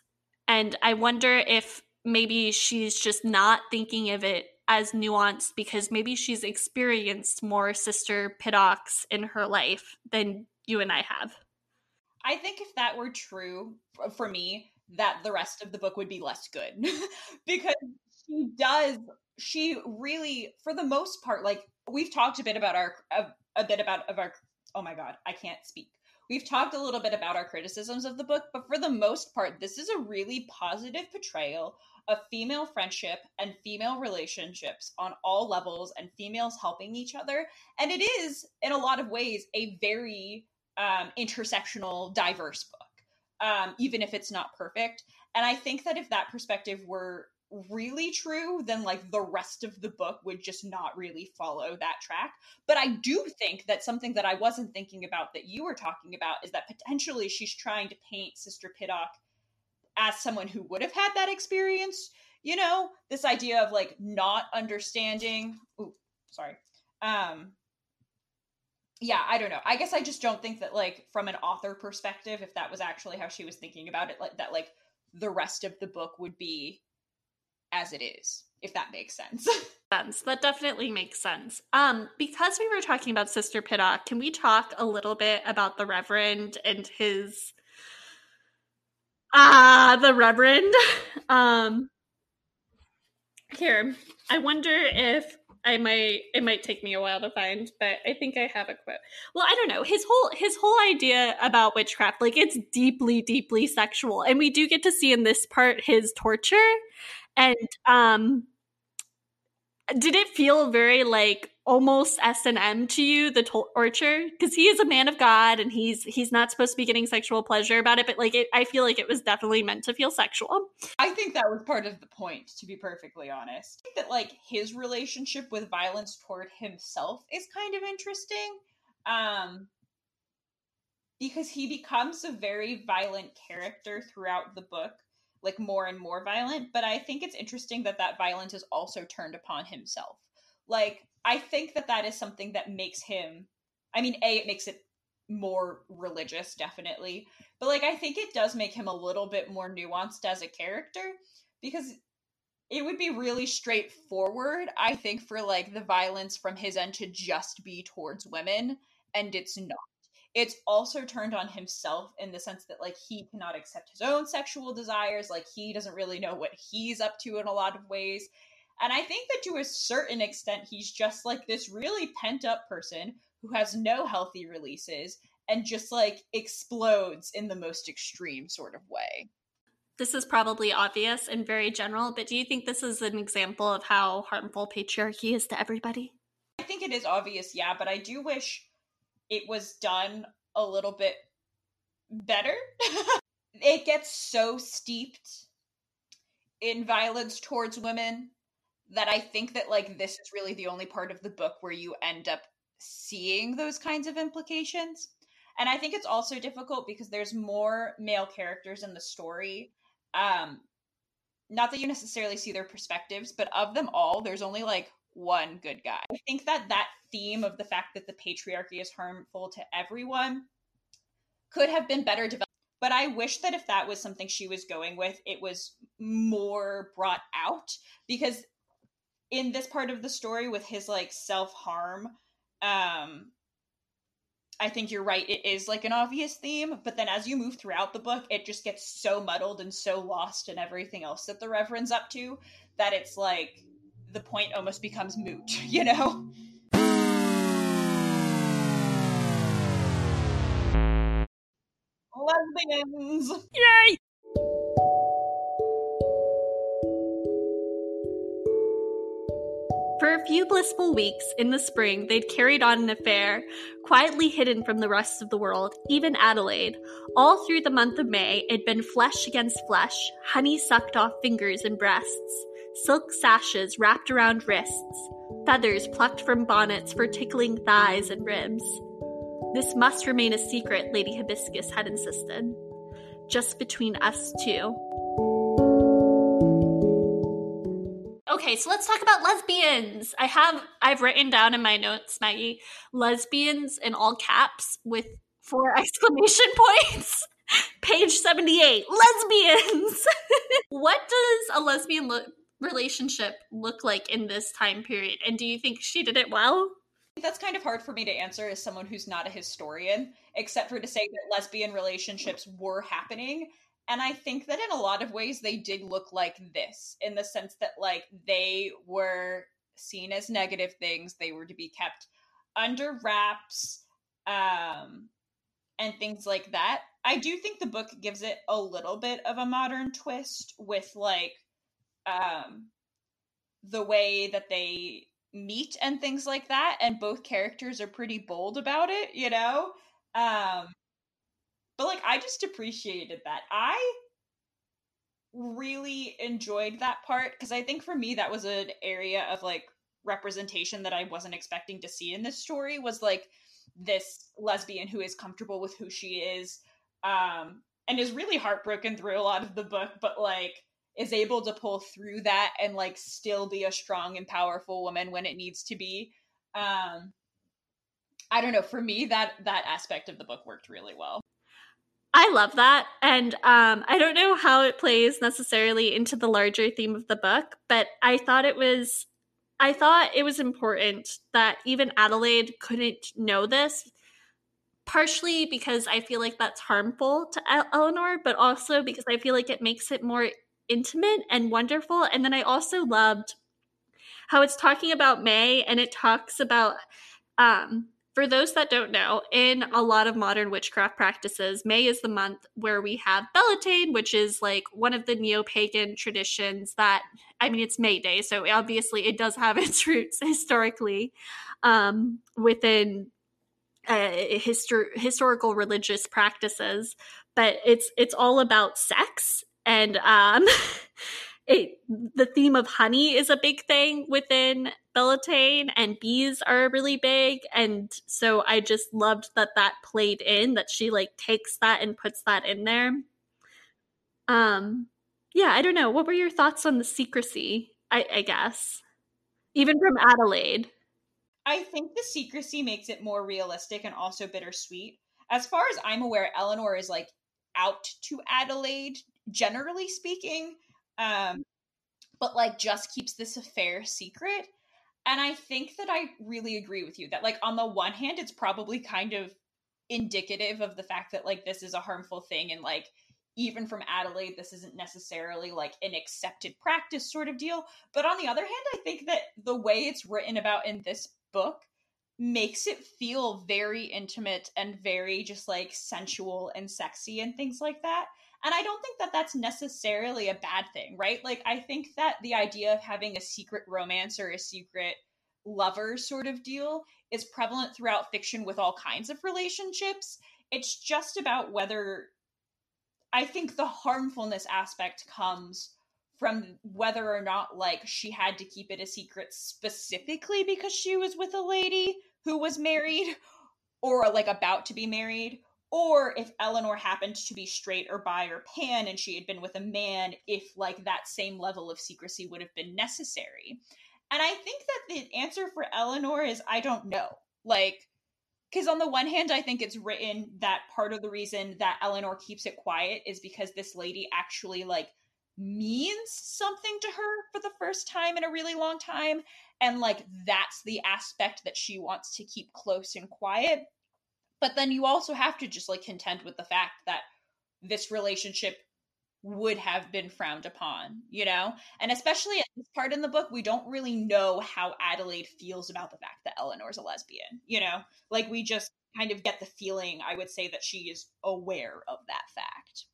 And I wonder if maybe she's just not thinking of it as nuanced because maybe she's experienced more sister Piddocks in her life than you and I have. I think if that were true for me, that the rest of the book would be less good because she does she really for the most part like we've talked a bit about our a, a bit about of our oh my god i can't speak We've talked a little bit about our criticisms of the book, but for the most part, this is a really positive portrayal of female friendship and female relationships on all levels and females helping each other. And it is, in a lot of ways, a very um, intersectional, diverse book, um, even if it's not perfect. And I think that if that perspective were really true, then like the rest of the book would just not really follow that track. But I do think that something that I wasn't thinking about that you were talking about is that potentially she's trying to paint Sister Piddock as someone who would have had that experience. You know, this idea of like not understanding. Ooh, sorry. Um, yeah, I don't know. I guess I just don't think that like from an author perspective, if that was actually how she was thinking about it, like that like the rest of the book would be as it is, if that makes sense. sense. That definitely makes sense. Um, because we were talking about Sister Piddock, can we talk a little bit about the Reverend and his ah, the Reverend? Um, here, I wonder if I might it might take me a while to find, but I think I have a quote. Well, I don't know. His whole his whole idea about witchcraft, like it's deeply, deeply sexual. And we do get to see in this part his torture and um did it feel very like almost s&m to you the torture because he is a man of god and he's he's not supposed to be getting sexual pleasure about it but like it, i feel like it was definitely meant to feel sexual. I think that was part of the point to be perfectly honest. That like his relationship with violence toward himself is kind of interesting um because he becomes a very violent character throughout the book like more and more violent but i think it's interesting that that violence is also turned upon himself like i think that that is something that makes him i mean a it makes it more religious definitely but like i think it does make him a little bit more nuanced as a character because it would be really straightforward i think for like the violence from his end to just be towards women and it's not. It's also turned on himself in the sense that like he cannot accept his own sexual desires like he doesn't really know what he's up to in a lot of ways and i think that to a certain extent he's just like this really pent up person who has no healthy releases and just like explodes in the most extreme sort of way. This is probably obvious and very general but do you think this is an example of how harmful patriarchy is to everybody? I think it is obvious yeah but i do wish it was done a little bit better. it gets so steeped in violence towards women that I think that like this is really the only part of the book where you end up seeing those kinds of implications. And I think it's also difficult because there's more male characters in the story. Um not that you necessarily see their perspectives, but of them all, there's only like one good guy. I think that that theme of the fact that the patriarchy is harmful to everyone could have been better developed. But I wish that if that was something she was going with, it was more brought out because in this part of the story with his like self-harm, um I think you're right. It is like an obvious theme, but then as you move throughout the book, it just gets so muddled and so lost in everything else that the Reverend's up to that it's like the point almost becomes moot, you know? Lesbians! Yay! For a few blissful weeks in the spring, they'd carried on an affair, quietly hidden from the rest of the world, even Adelaide. All through the month of May, it'd been flesh against flesh, honey sucked off fingers and breasts silk sashes wrapped around wrists, feathers plucked from bonnets for tickling thighs and ribs. This must remain a secret, Lady Hibiscus had insisted. Just between us two. Okay, so let's talk about lesbians. I have I've written down in my notes, Maggie, lesbians in all caps with four exclamation points. Page 78, lesbians. what does a lesbian look relationship look like in this time period? And do you think she did it well? That's kind of hard for me to answer as someone who's not a historian, except for to say that lesbian relationships were happening. And I think that in a lot of ways they did look like this, in the sense that, like, they were seen as negative things, they were to be kept under wraps, um, and things like that. I do think the book gives it a little bit of a modern twist with, like, um, the way that they meet and things like that. And both characters are pretty bold about it you know? Um but like i just appreciated that. I really enjoyed that part because i think for me that was an area of like representation that i wasn't expecting to see in this story was like this lesbian who is comfortable with who she is um and is really heartbroken through a lot of the book but like is able to pull through that and like still be a strong and powerful woman when it needs to be. Um i don't know for me that that aspect of the book worked really well I love that. And um, I don't know how it plays necessarily into the larger theme of the book, but I thought it was I thought it was important that even Adelaide couldn't know this, partially because I feel like that's harmful to Eleanor, but also because I feel like it makes it more intimate and wonderful. And then I also loved how it's talking about May and it talks about um for those that don't know, in a lot of modern witchcraft practices, May is the month where we have Beltane, which is like one of the neo pagan traditions that, I mean, it's May Day, so obviously it does have its roots historically um, within uh, histor- historical religious practices, but it's it's all about sex and um, it the theme of honey is a big thing within Beltane, and bees are really big, and so I just loved that that played in that she like takes that and puts that in there. Um, yeah, I don't know. What were your thoughts on the secrecy? I, I guess even from Adelaide. I think the secrecy makes it more realistic and also bittersweet. As far as I'm aware, Eleanor is like out to Adelaide generally speaking um but like just keeps this affair secret and i think that i really agree with you that like on the one hand it's probably kind of indicative of the fact that like this is a harmful thing and like even from Adelaide, this isn't necessarily like an accepted practice sort of deal. But on the other hand, I think that the way it's written about in this book makes it feel very intimate and very just like sensual and sexy and things like that. And I don't think that that's necessarily a bad thing, right? Like, I think that the idea of having a secret romance or a secret lover sort of deal is prevalent throughout fiction with all kinds of relationships. It's just about whether I think the harmfulness aspect comes from whether or not like she had to keep it a secret specifically because she was with a lady who was married or like about to be married or if Eleanor happened to be straight or bi or pan and she had been with a man if like that same level of secrecy would have been necessary. And I think that the answer for Eleanor is I don't know. Like because on the one hand i think it's written that part of the reason that eleanor keeps it quiet is because this lady actually like means something to her for the first time in a really long time and like that's the aspect that she wants to keep close and quiet but then you also have to just like contend with the fact that this relationship would have been frowned upon, you know? And especially at this part in the book, we don't really know how Adelaide feels about the fact that Eleanor's a lesbian, you know? Like we just kind of get the feeling, I would say, that she is aware of that fact.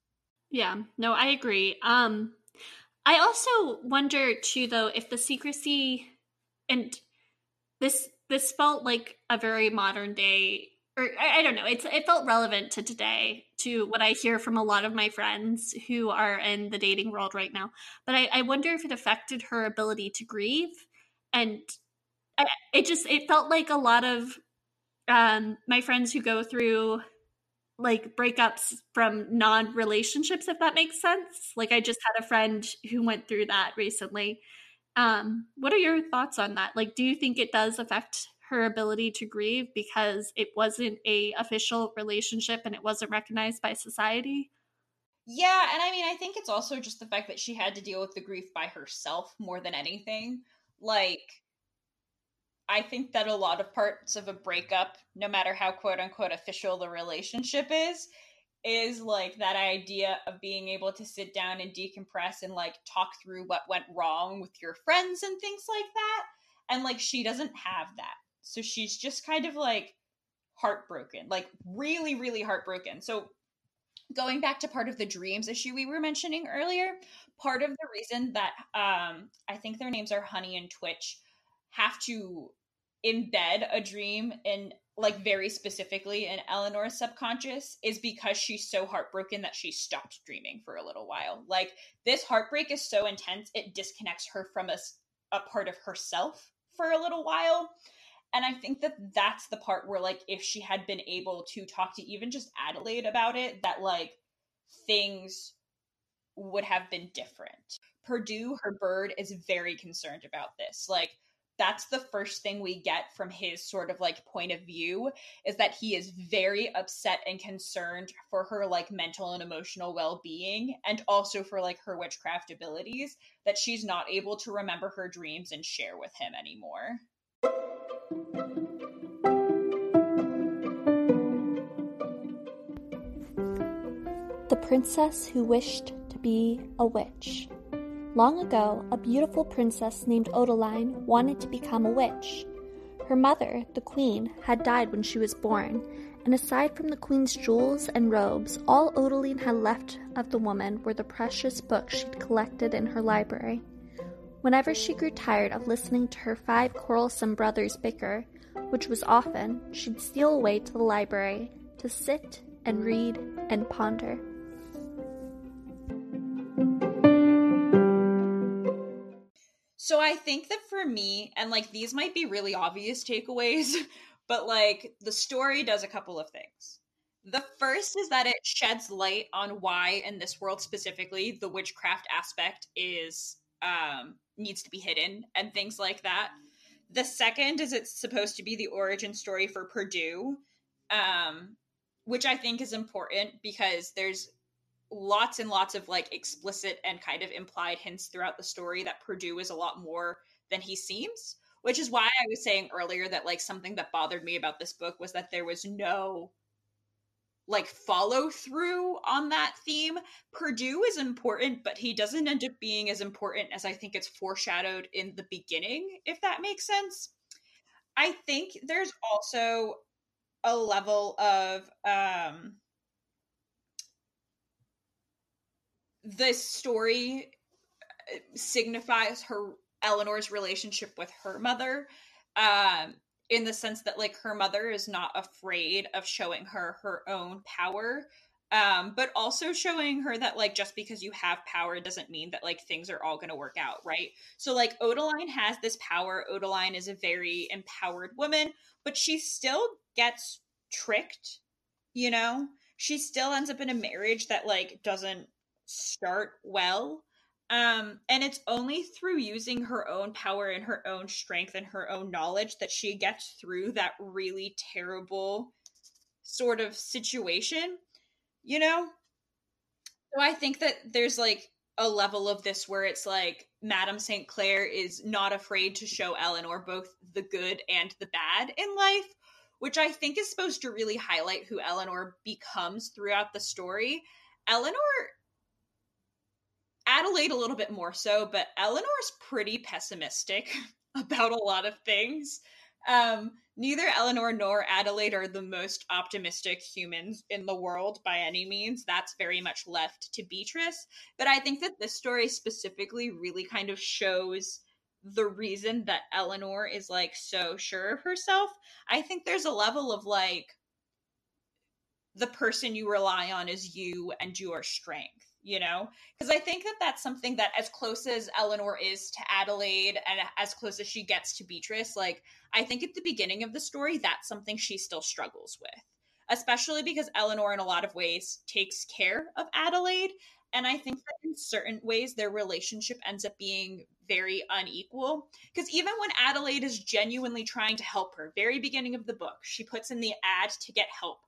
Yeah, no, I agree. Um I also wonder too though if the secrecy and this this felt like a very modern day or I, I don't know, it's it felt relevant to today to what I hear from a lot of my friends who are in the dating world right now. But I, I wonder if it affected her ability to grieve. And I, it just, it felt like a lot of um, my friends who go through like breakups from non relationships, if that makes sense. Like I just had a friend who went through that recently. Um, what are your thoughts on that? Like, do you think it does affect her ability to grieve because it wasn't a official relationship and it wasn't recognized by society. Yeah, and I mean I think it's also just the fact that she had to deal with the grief by herself more than anything. Like I think that a lot of parts of a breakup, no matter how quote unquote official the relationship is, is like that idea of being able to sit down and decompress and like talk through what went wrong with your friends and things like that. And like she doesn't have that. So she's just kind of like heartbroken, like really, really heartbroken. So going back to part of the dreams issue we were mentioning earlier, part of the reason that um, I think their names are Honey and Twitch have to embed a dream in like very specifically in Eleanor's subconscious is because she's so heartbroken that she stopped dreaming for a little while. Like this heartbreak is so intense it disconnects her from a, a part of herself for a little while and I think that that's the part where, like, if she had been able to talk to even just Adelaide about it, that, like, things would have been different. Perdu, her bird, is very concerned about this. Like, that's the first thing we get from his sort of like point of view is that he is very upset and concerned for her like mental and emotional well-being and also for like her witchcraft abilities that she's not able to remember her dreams and share with him anymore. The Princess Who Wished to Be a Witch. Long ago, a beautiful princess named Odeline wanted to become a witch. Her mother, the queen, had died when she was born, and aside from the queen's jewels and robes, all Odeline had left of the woman were the precious books she'd collected in her library. Whenever she grew tired of listening to her five quarrelsome brothers bicker, which was often, she'd steal away to the library to sit and read and ponder. So I think that for me, and like these might be really obvious takeaways, but like the story does a couple of things. The first is that it sheds light on why, in this world specifically, the witchcraft aspect is um, needs to be hidden and things like that. The second is it's supposed to be the origin story for Perdu, um, which I think is important because there's lots and lots of like explicit and kind of implied hints throughout the story that Perdu is a lot more than he seems, which is why I was saying earlier that like something that bothered me about this book was that there was no like follow through on that theme. Perdu is important, but he doesn't end up being as important as I think it's foreshadowed in the beginning, if that makes sense. I think there's also a level of um this story uh, signifies her Eleanor's relationship with her mother um in the sense that like her mother is not afraid of showing her her own power um but also showing her that like just because you have power doesn't mean that like things are all going to work out right? So like odeline has this power. Odeline is a very empowered woman but she still gets tricked you know? She still ends up in a marriage that like doesn't start well um, and it's only through using her own power and her own strength and her own knowledge that she gets through that really terrible sort of situation, you know? So I think that there's like a level of this where it's like Madame St. Clair is not afraid to show Eleanor both the good and the bad in life, which I think is supposed to really highlight who Eleanor becomes throughout the story. Eleanor Adelaide a little bit more so, but Eleanor's pretty pessimistic about a lot of things. Um, neither Eleanor nor Adelaide are the most optimistic humans in the world by any means. That's very much left to Beatrice. But I think that this story specifically really kind of shows the reason that Eleanor is like so sure of herself. I think there's a level of like the person you rely on is you and your strength you know? Because i think that that's something that as close as eleanor is to adelaide and as close as she gets to beatrice like i think at the beginning of the story that's something she still struggles with especially because eleanor in a lot of ways takes care of adelaide. And i think that in certain ways their relationship ends up being very unequal. Because even when adelaide is genuinely trying to help her very beginning of the book she puts in the ad to get help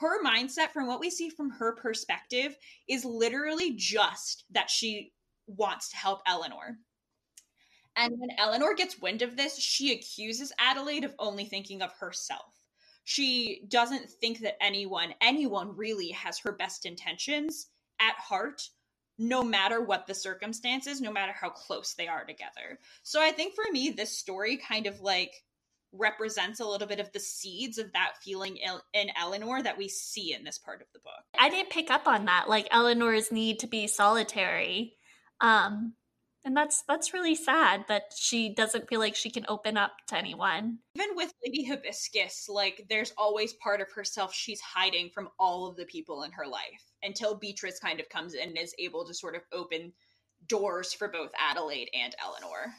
her mindset from what we see from her perspective is literally just that she wants to help Eleanor. And when Eleanor gets wind of this, she accuses Adelaide of only thinking of herself. She doesn't think that anyone, anyone really has her best intentions at heart, no matter what the circumstances, no matter how close they are together. So I think for me, this story kind of like represents a little bit of the seeds of that feeling in Eleanor that we see in this part of the book. I didn't pick up on that, like Eleanor's need to be solitary. Um and that's that's really sad that she doesn't feel like she can open up to anyone. Even with Lady Hibiscus, like there's always part of herself she's hiding from all of the people in her life until Beatrice kind of comes in and is able to sort of open doors for both Adelaide and Eleanor.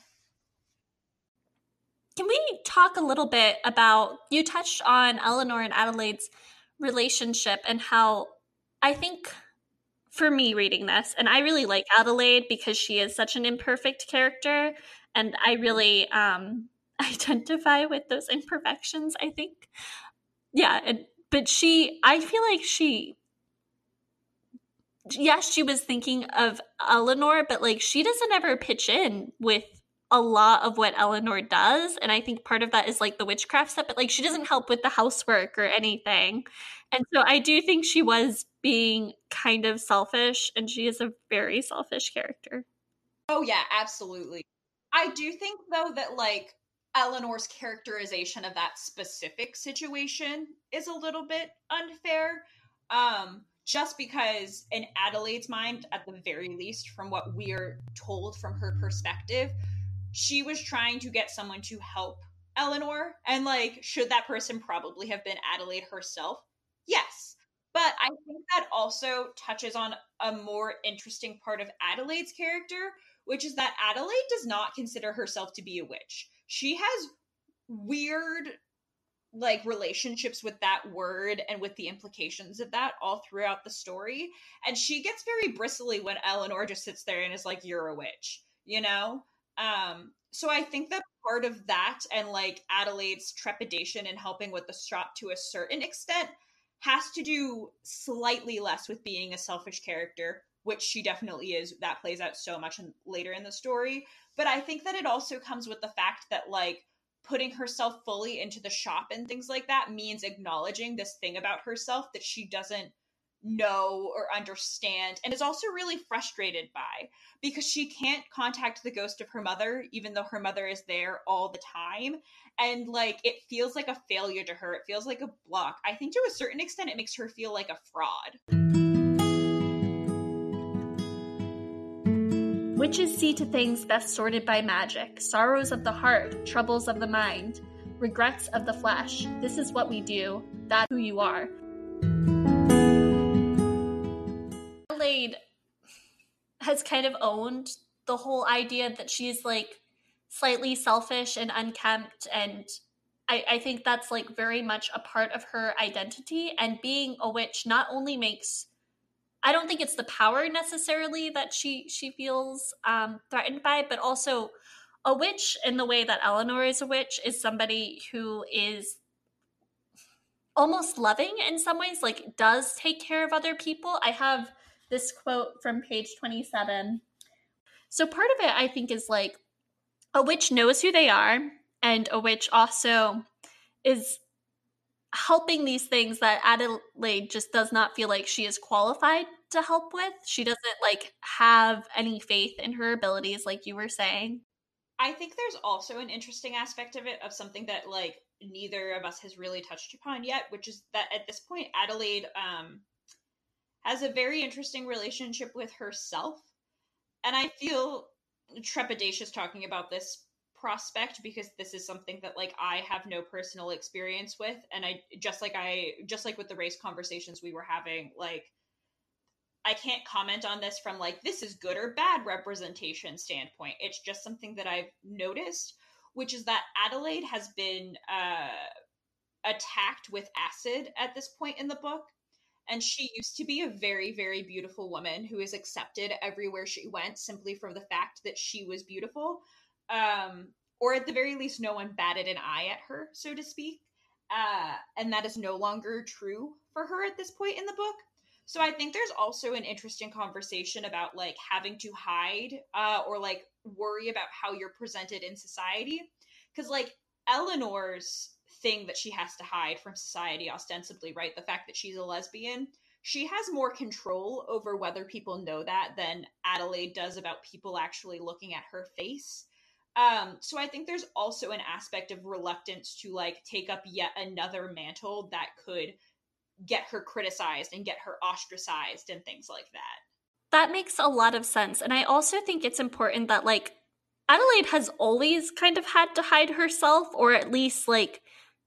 Can we talk a little bit about you touched on Eleanor and Adelaide's relationship and how I think for me reading this, and I really like Adelaide because she is such an imperfect character, and I really um, identify with those imperfections. I think, yeah, and but she, I feel like she, yes, she was thinking of Eleanor, but like she doesn't ever pitch in with a lot of what Eleanor does. And I think part of that is like the witchcraft stuff, but like she doesn't help with the housework or anything. And so I do think she was being kind of selfish, and she is a very selfish character. Oh, yeah, absolutely. I do think, though, that like Eleanor's characterization of that specific situation is a little bit unfair. Um, just because in Adelaide's mind, at the very least, from what we're told from her perspective, she was trying to get someone to help Eleanor. And like, should that person probably have been Adelaide herself? Yes. But I think that also touches on a more interesting part of Adelaide's character, which is that Adelaide does not consider herself to be a witch. She has weird like relationships with that word and with the implications of that all throughout the story. And she gets very bristly when Eleanor just sits there and is like, You're a witch, you know? Um, so I think that part of that and like Adelaide's trepidation in helping with the shop to a certain extent has to do slightly less with being a selfish character, which she definitely is. That plays out so much in, later in the story. But I think that it also comes with the fact that like putting herself fully into the shop and things like that means acknowledging this thing about herself that she doesn't know or understand and is also really frustrated by because she can't contact the ghost of her mother even though her mother is there all the time. And like it feels like a failure to her. It feels like a block. I think to a certain extent it makes her feel like a fraud. Witches see to things best sorted by magic, sorrows of the heart, troubles of the mind, regrets of the flesh. This is what we do, that's who you are. Adelaide has kind of owned the whole idea that she's like slightly selfish and unkempt and I, I think that's like very much a part of her identity and being a witch not only makes I don't think it's the power necessarily that she she feels um, threatened by, but also a witch in the way that Eleanor is a witch is somebody who is almost loving in some ways, like does take care of other people. I have this quote from page 27. So part of it I think is like a witch knows who they are and a witch also is helping these things that Adelaide just does not feel like she is qualified to help with. She doesn't like have any faith in her abilities, like you were saying. I think there's also an interesting aspect of it of something that like neither of us has really touched upon yet, which is that at this point Adelaide um has a very interesting relationship with herself. And I feel trepidatious talking about this prospect because this is something that like I have no personal experience with and I just like I just like with the race conversations we were having like I can't comment on this from like this is good or bad representation standpoint. It's just something that I've noticed, which is that Adelaide has been uh attacked with acid at this point in the book and she used to be a very very beautiful woman who is accepted everywhere she went simply for the fact that she was beautiful um, or at the very least, no one batted an eye at her, so to speak. Uh, and that is no longer true for her at this point in the book. So I think there's also an interesting conversation about like having to hide uh, or like worry about how you're presented in society. Because like Eleanor's thing that she has to hide from society, ostensibly, right? The fact that she's a lesbian, she has more control over whether people know that than Adelaide does about people actually looking at her face. Um, so I think there's also an aspect of reluctance to like take up yet another mantle that could get her criticized and get her ostracized and things like that. That makes a lot of sense. And I also think it's important that like Adelaide has always kind of had to hide herself or at least like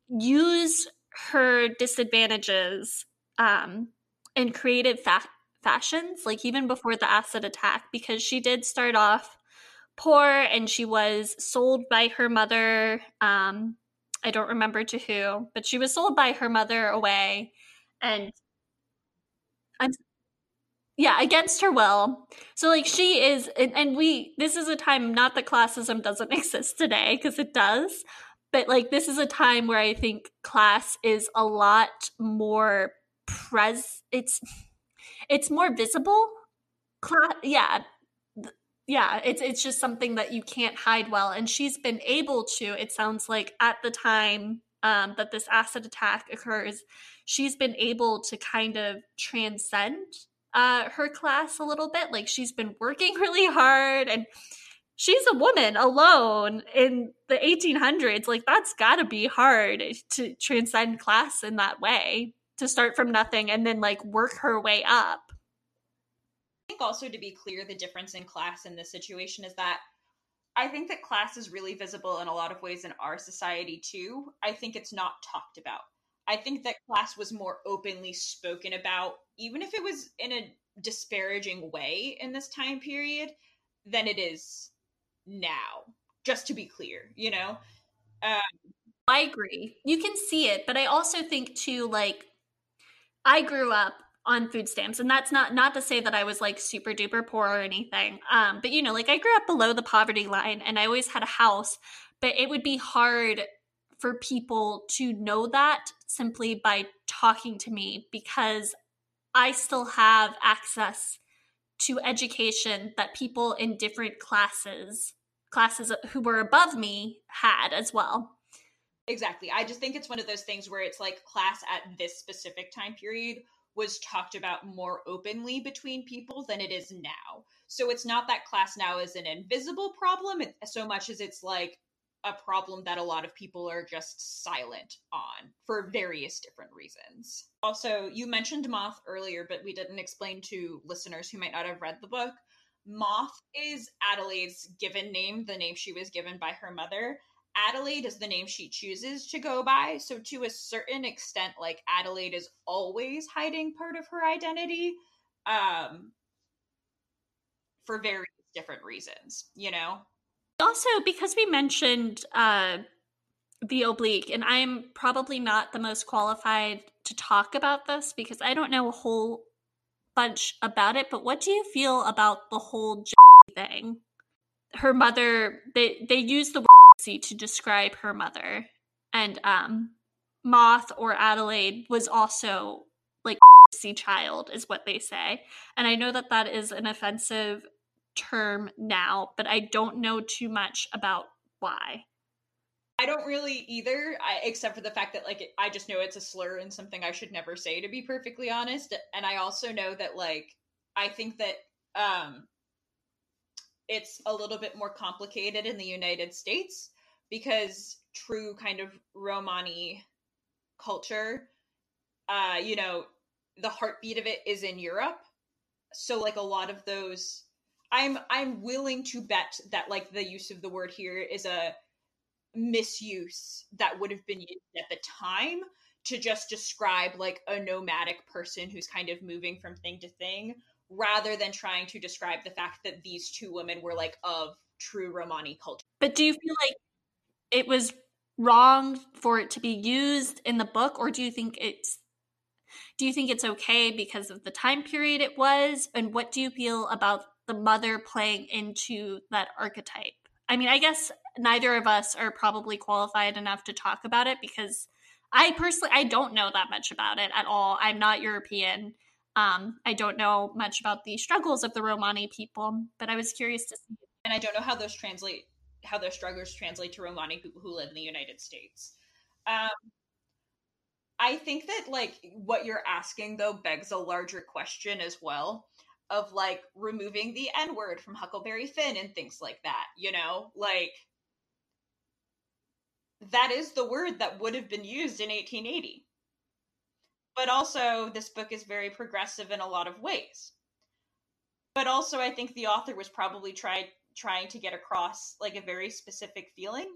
use her disadvantages um in creative fa- fashions like even before the acid attack because she did start off poor and she was sold by her mother um i don't remember to who but she was sold by her mother away and i'm yeah against her will. So like she is and, and we this is a time not that classism doesn't exist today because it does but like this is a time where i think class is a lot more pres it's it's more visible. Class yeah yeah it's it's just something that you can't hide well and she's been able to it sounds like at the time um, that this acid attack occurs she's been able to kind of transcend uh, her class a little bit like she's been working really hard and she's a woman alone in the 1800s like that's got to be hard to transcend class in that way to start from nothing and then like work her way up I think also to be clear, the difference in class in this situation is that I think that class is really visible in a lot of ways in our society too. I think it's not talked about. I think that class was more openly spoken about, even if it was in a disparaging way in this time period, than it is now. Just to be clear, you know? Um, I agree. You can see it, but I also think too, like, I grew up on food stamps and that's not not to say that i was like super duper poor or anything um but you know like i grew up below the poverty line and i always had a house but it would be hard for people to know that simply by talking to me because i still have access to education that people in different classes classes who were above me had as well Exactly. I just think it's one of those things where it's like class at this specific time period was talked about more openly between people than it is now. So it's not that class now is an invisible problem so much as it's like a problem that a lot of people are just silent on for various different reasons. Also, you mentioned Moth earlier, but we didn't explain to listeners who might not have read the book. Moth is Adelaide's given name, the name she was given by her mother. Adelaide is the name she chooses to go by. So, to a certain extent, like Adelaide is always hiding part of her identity um, for various different reasons, you know? Also, because we mentioned uh, the oblique, and I'm probably not the most qualified to talk about this because I don't know a whole bunch about it, but what do you feel about the whole thing? Her mother, they, they use the word to describe her mother. And um, Moth or Adelaide was also like child, is what they say. And I know that that is an offensive term now, but I don't know too much about why. I don't really either, I, except for the fact that like I just know it's a slur and something I should never say to be perfectly honest. And I also know that like I think that um it's a little bit more complicated in the United States because true kind of Romani culture, uh, you know, the heartbeat of it is in Europe. So like a lot of those I'm I'm willing to bet that like the use of the word here is a misuse that would have been used at the time to just describe like a nomadic person who's kind of moving from thing to thing rather than trying to describe the fact that these two women were like of true Romani culture. But do you feel like it was wrong for it to be used in the book or do you think it's do you think it's okay because of the time period it was and what do you feel about the mother playing into that archetype. I mean, I guess neither of us are probably qualified enough to talk about it because I personally I don't know that much about it at all. I'm not European. Um, I don't know much about the struggles of the Romani people, but I was curious to see. And I don't know how those translate how those struggles translate to Romani people who live in the United States. Um, I think that like what you're asking though begs a larger question as well of like removing the N word from Huckleberry Finn and things like that, you know? Like, that is the word that would have been used in 1880. But also, this book is very progressive in a lot of ways. But also, I think the author was probably try, trying to get across like a very specific feeling.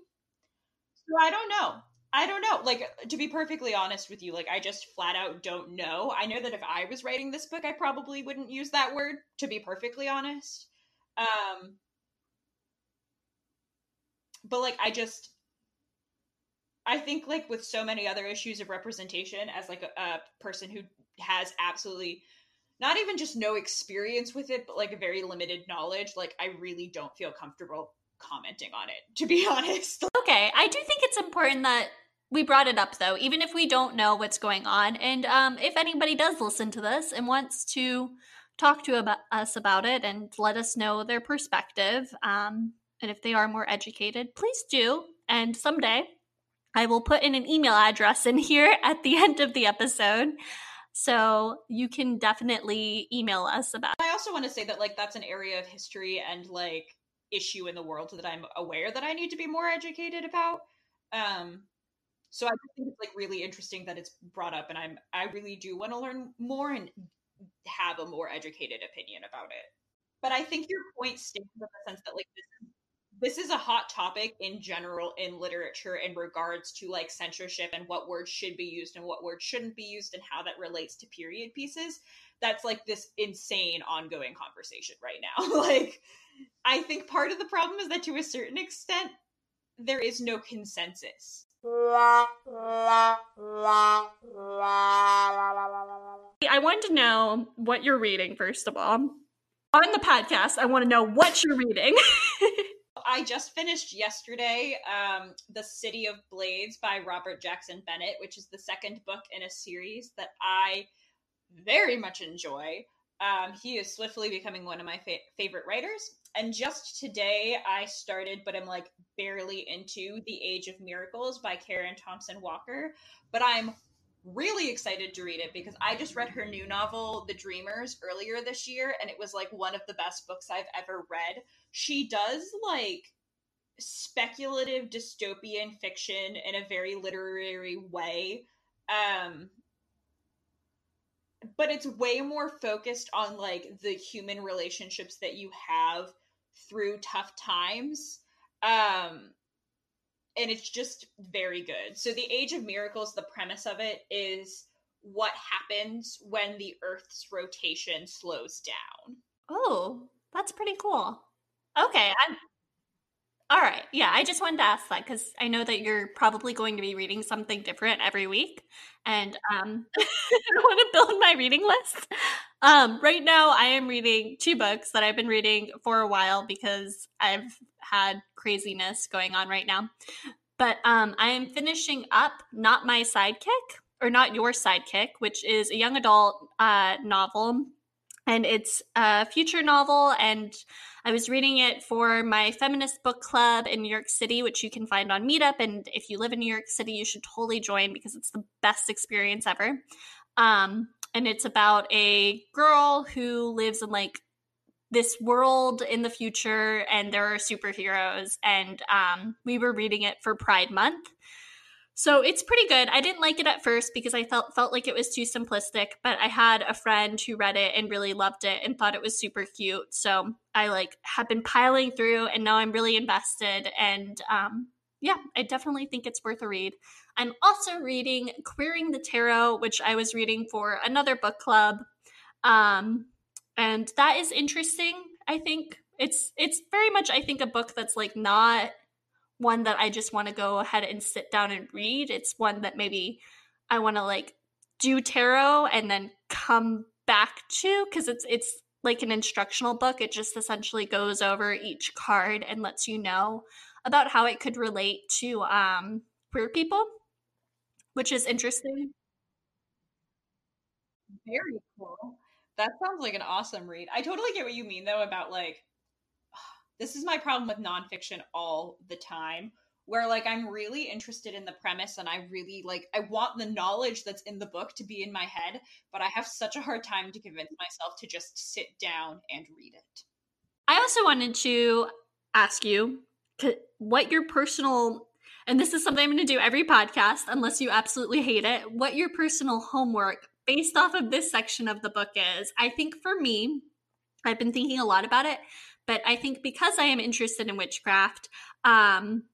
So I don't know. I don't know. Like to be perfectly honest with you, like I just flat out don't know. I know that if I was writing this book, I probably wouldn't use that word to be perfectly honest. Um but like I just I think like with so many other issues of representation as like a, a person who has absolutely not even just no experience with it, but like a very limited knowledge, like I really don't feel comfortable commenting on it, to be honest. Okay, I do think it's important that we brought it up though, even if we don't know what's going on. And um, if anybody does listen to this and wants to talk to about, us about it and let us know their perspective, um, and if they are more educated, please do. And someday I will put in an email address in here at the end of the episode. So you can definitely email us about. I also want to say that like that's an area of history and like issue in the world that I'm aware that I need to be more educated about. Um, so I think it's like really interesting that it's brought up, and I'm I really do want to learn more and have a more educated opinion about it. But I think your point stands in the sense that like this this is a hot topic in general in literature in regards to like censorship and what words should be used and what words shouldn't be used and how that relates to period pieces that's like this insane ongoing conversation right now like I think part of the problem is that to a certain extent, there is no consensus. I want to know what you're reading, first of all. On the podcast, I want to know what you're reading. I just finished yesterday um, The City of Blades by Robert Jackson Bennett, which is the second book in a series that I very much enjoy. Um, he is swiftly becoming one of my fa- favorite writers. And just today, I started, but I'm like barely into The Age of Miracles by Karen Thompson Walker. But I'm really excited to read it because I just read her new novel, The Dreamers, earlier this year, and it was like one of the best books I've ever read. She does like speculative dystopian fiction in a very literary way. Um, but it's way more focused on like the human relationships that you have through tough times. Um, and it's just very good. So, The Age of Miracles, the premise of it is what happens when the Earth's rotation slows down. Oh, that's pretty cool. Okay, I'm all right. Yeah, I just wanted to ask that because I know that you're probably going to be reading something different every week, and um, I want to build my reading list. Um, right now, I am reading two books that I've been reading for a while because I've had craziness going on right now. But um, I am finishing up Not My Sidekick, or Not Your Sidekick, which is a young adult uh, novel. And it's a future novel, and I was reading it for my feminist book club in New York City, which you can find on Meetup. And if you live in New York City, you should totally join because it's the best experience ever. Um, and it's about a girl who lives in like this world in the future and there are superheroes and um, we were reading it for pride month so it's pretty good. I didn't like it at first because i felt felt like it was too simplistic but i had a friend who read it and really loved it and thought it was super cute. So i like have been piling through and now i'm really invested and um, yeah i definitely think it's worth a read. I'm also reading queering the tarot which i was reading for another book club. Um, and that is interesting i think. It's it's very much i think a book that's like not one that i just want to go ahead and sit down and read. It's one that maybe i want to like do tarot and then come back to because it's it's like an instructional book. It just essentially goes over each card and lets you know about how it could relate to um queer people which is interesting. Very cool. That sounds like an awesome read. I totally get what you mean though about like this is my problem with nonfiction all the time. Where like I'm really interested in the premise and I really like I want the knowledge that's in the book to be in my head, but I have such a hard time to convince myself to just sit down and read it. I also wanted to ask you what your personal and this is something I'm going to do every podcast unless you absolutely hate it, what your personal homework based off of this section of the book is I think for me, I've been thinking a lot about it, but I think because I am interested in witchcraft, um,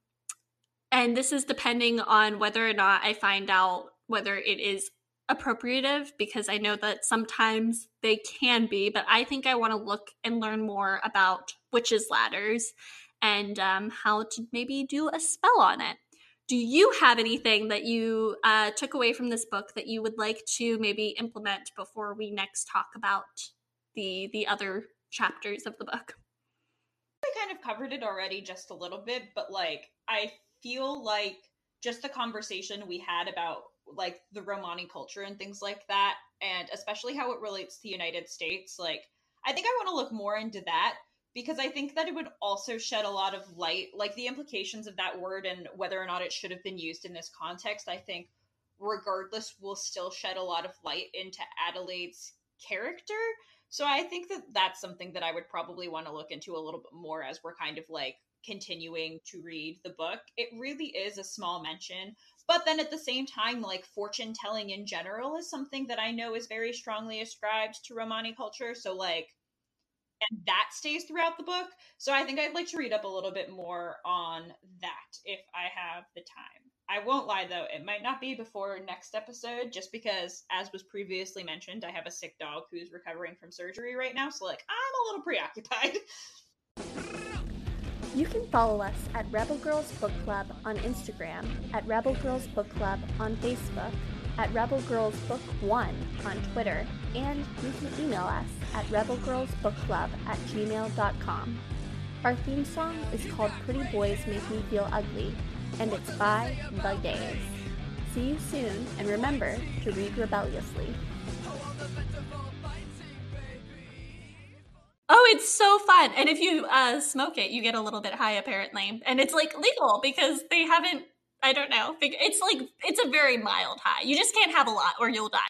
and this is depending on whether or not I find out whether it is appropriative because I know that sometimes they can be, but I think I want to look and learn more about witches' ladders and um, how to maybe do a spell on it. Do you have anything that you uh, took away from this book that you would like to maybe implement before we next talk about the the other chapters of the book kind of covered it already just a little bit but like i feel like just the conversation we had about like the romani culture and things like that and especially how it relates to the united states like i think i want to look more into that because I think that it would also shed a lot of light, like the implications of that word and whether or not it should have been used in this context. I think, regardless, will still shed a lot of light into Adelaide's character. So I think that that's something that I would probably want to look into a little bit more as we're kind of like continuing to read the book. It really is a small mention, but then at the same time, like fortune telling in general is something that I know is very strongly ascribed to Romani culture. So, like, and that stays throughout the book. So I think I'd like to read up a little bit more on that if I have the time. I won't lie though, it might not be before next episode just because as was previously mentioned, I have a sick dog who's recovering from surgery right now, so like I'm a little preoccupied. You can follow us at Rebel Girls Book Club on Instagram, at Rebel Girls Book Club on Facebook, at Rebel Girls Book One on Twitter, and you can email us at rebelgirlsbookclub at gmail.com. Our theme song is called Pretty Boys Make Me Feel Ugly, and it's by The Gays. See you soon, and remember to read rebelliously. Oh, it's so fun. And if you uh, smoke it, you get a little bit high apparently. And it's like legal because they haven't I don't know. It's like it's a very mild high. You just can't have a lot or you'll die.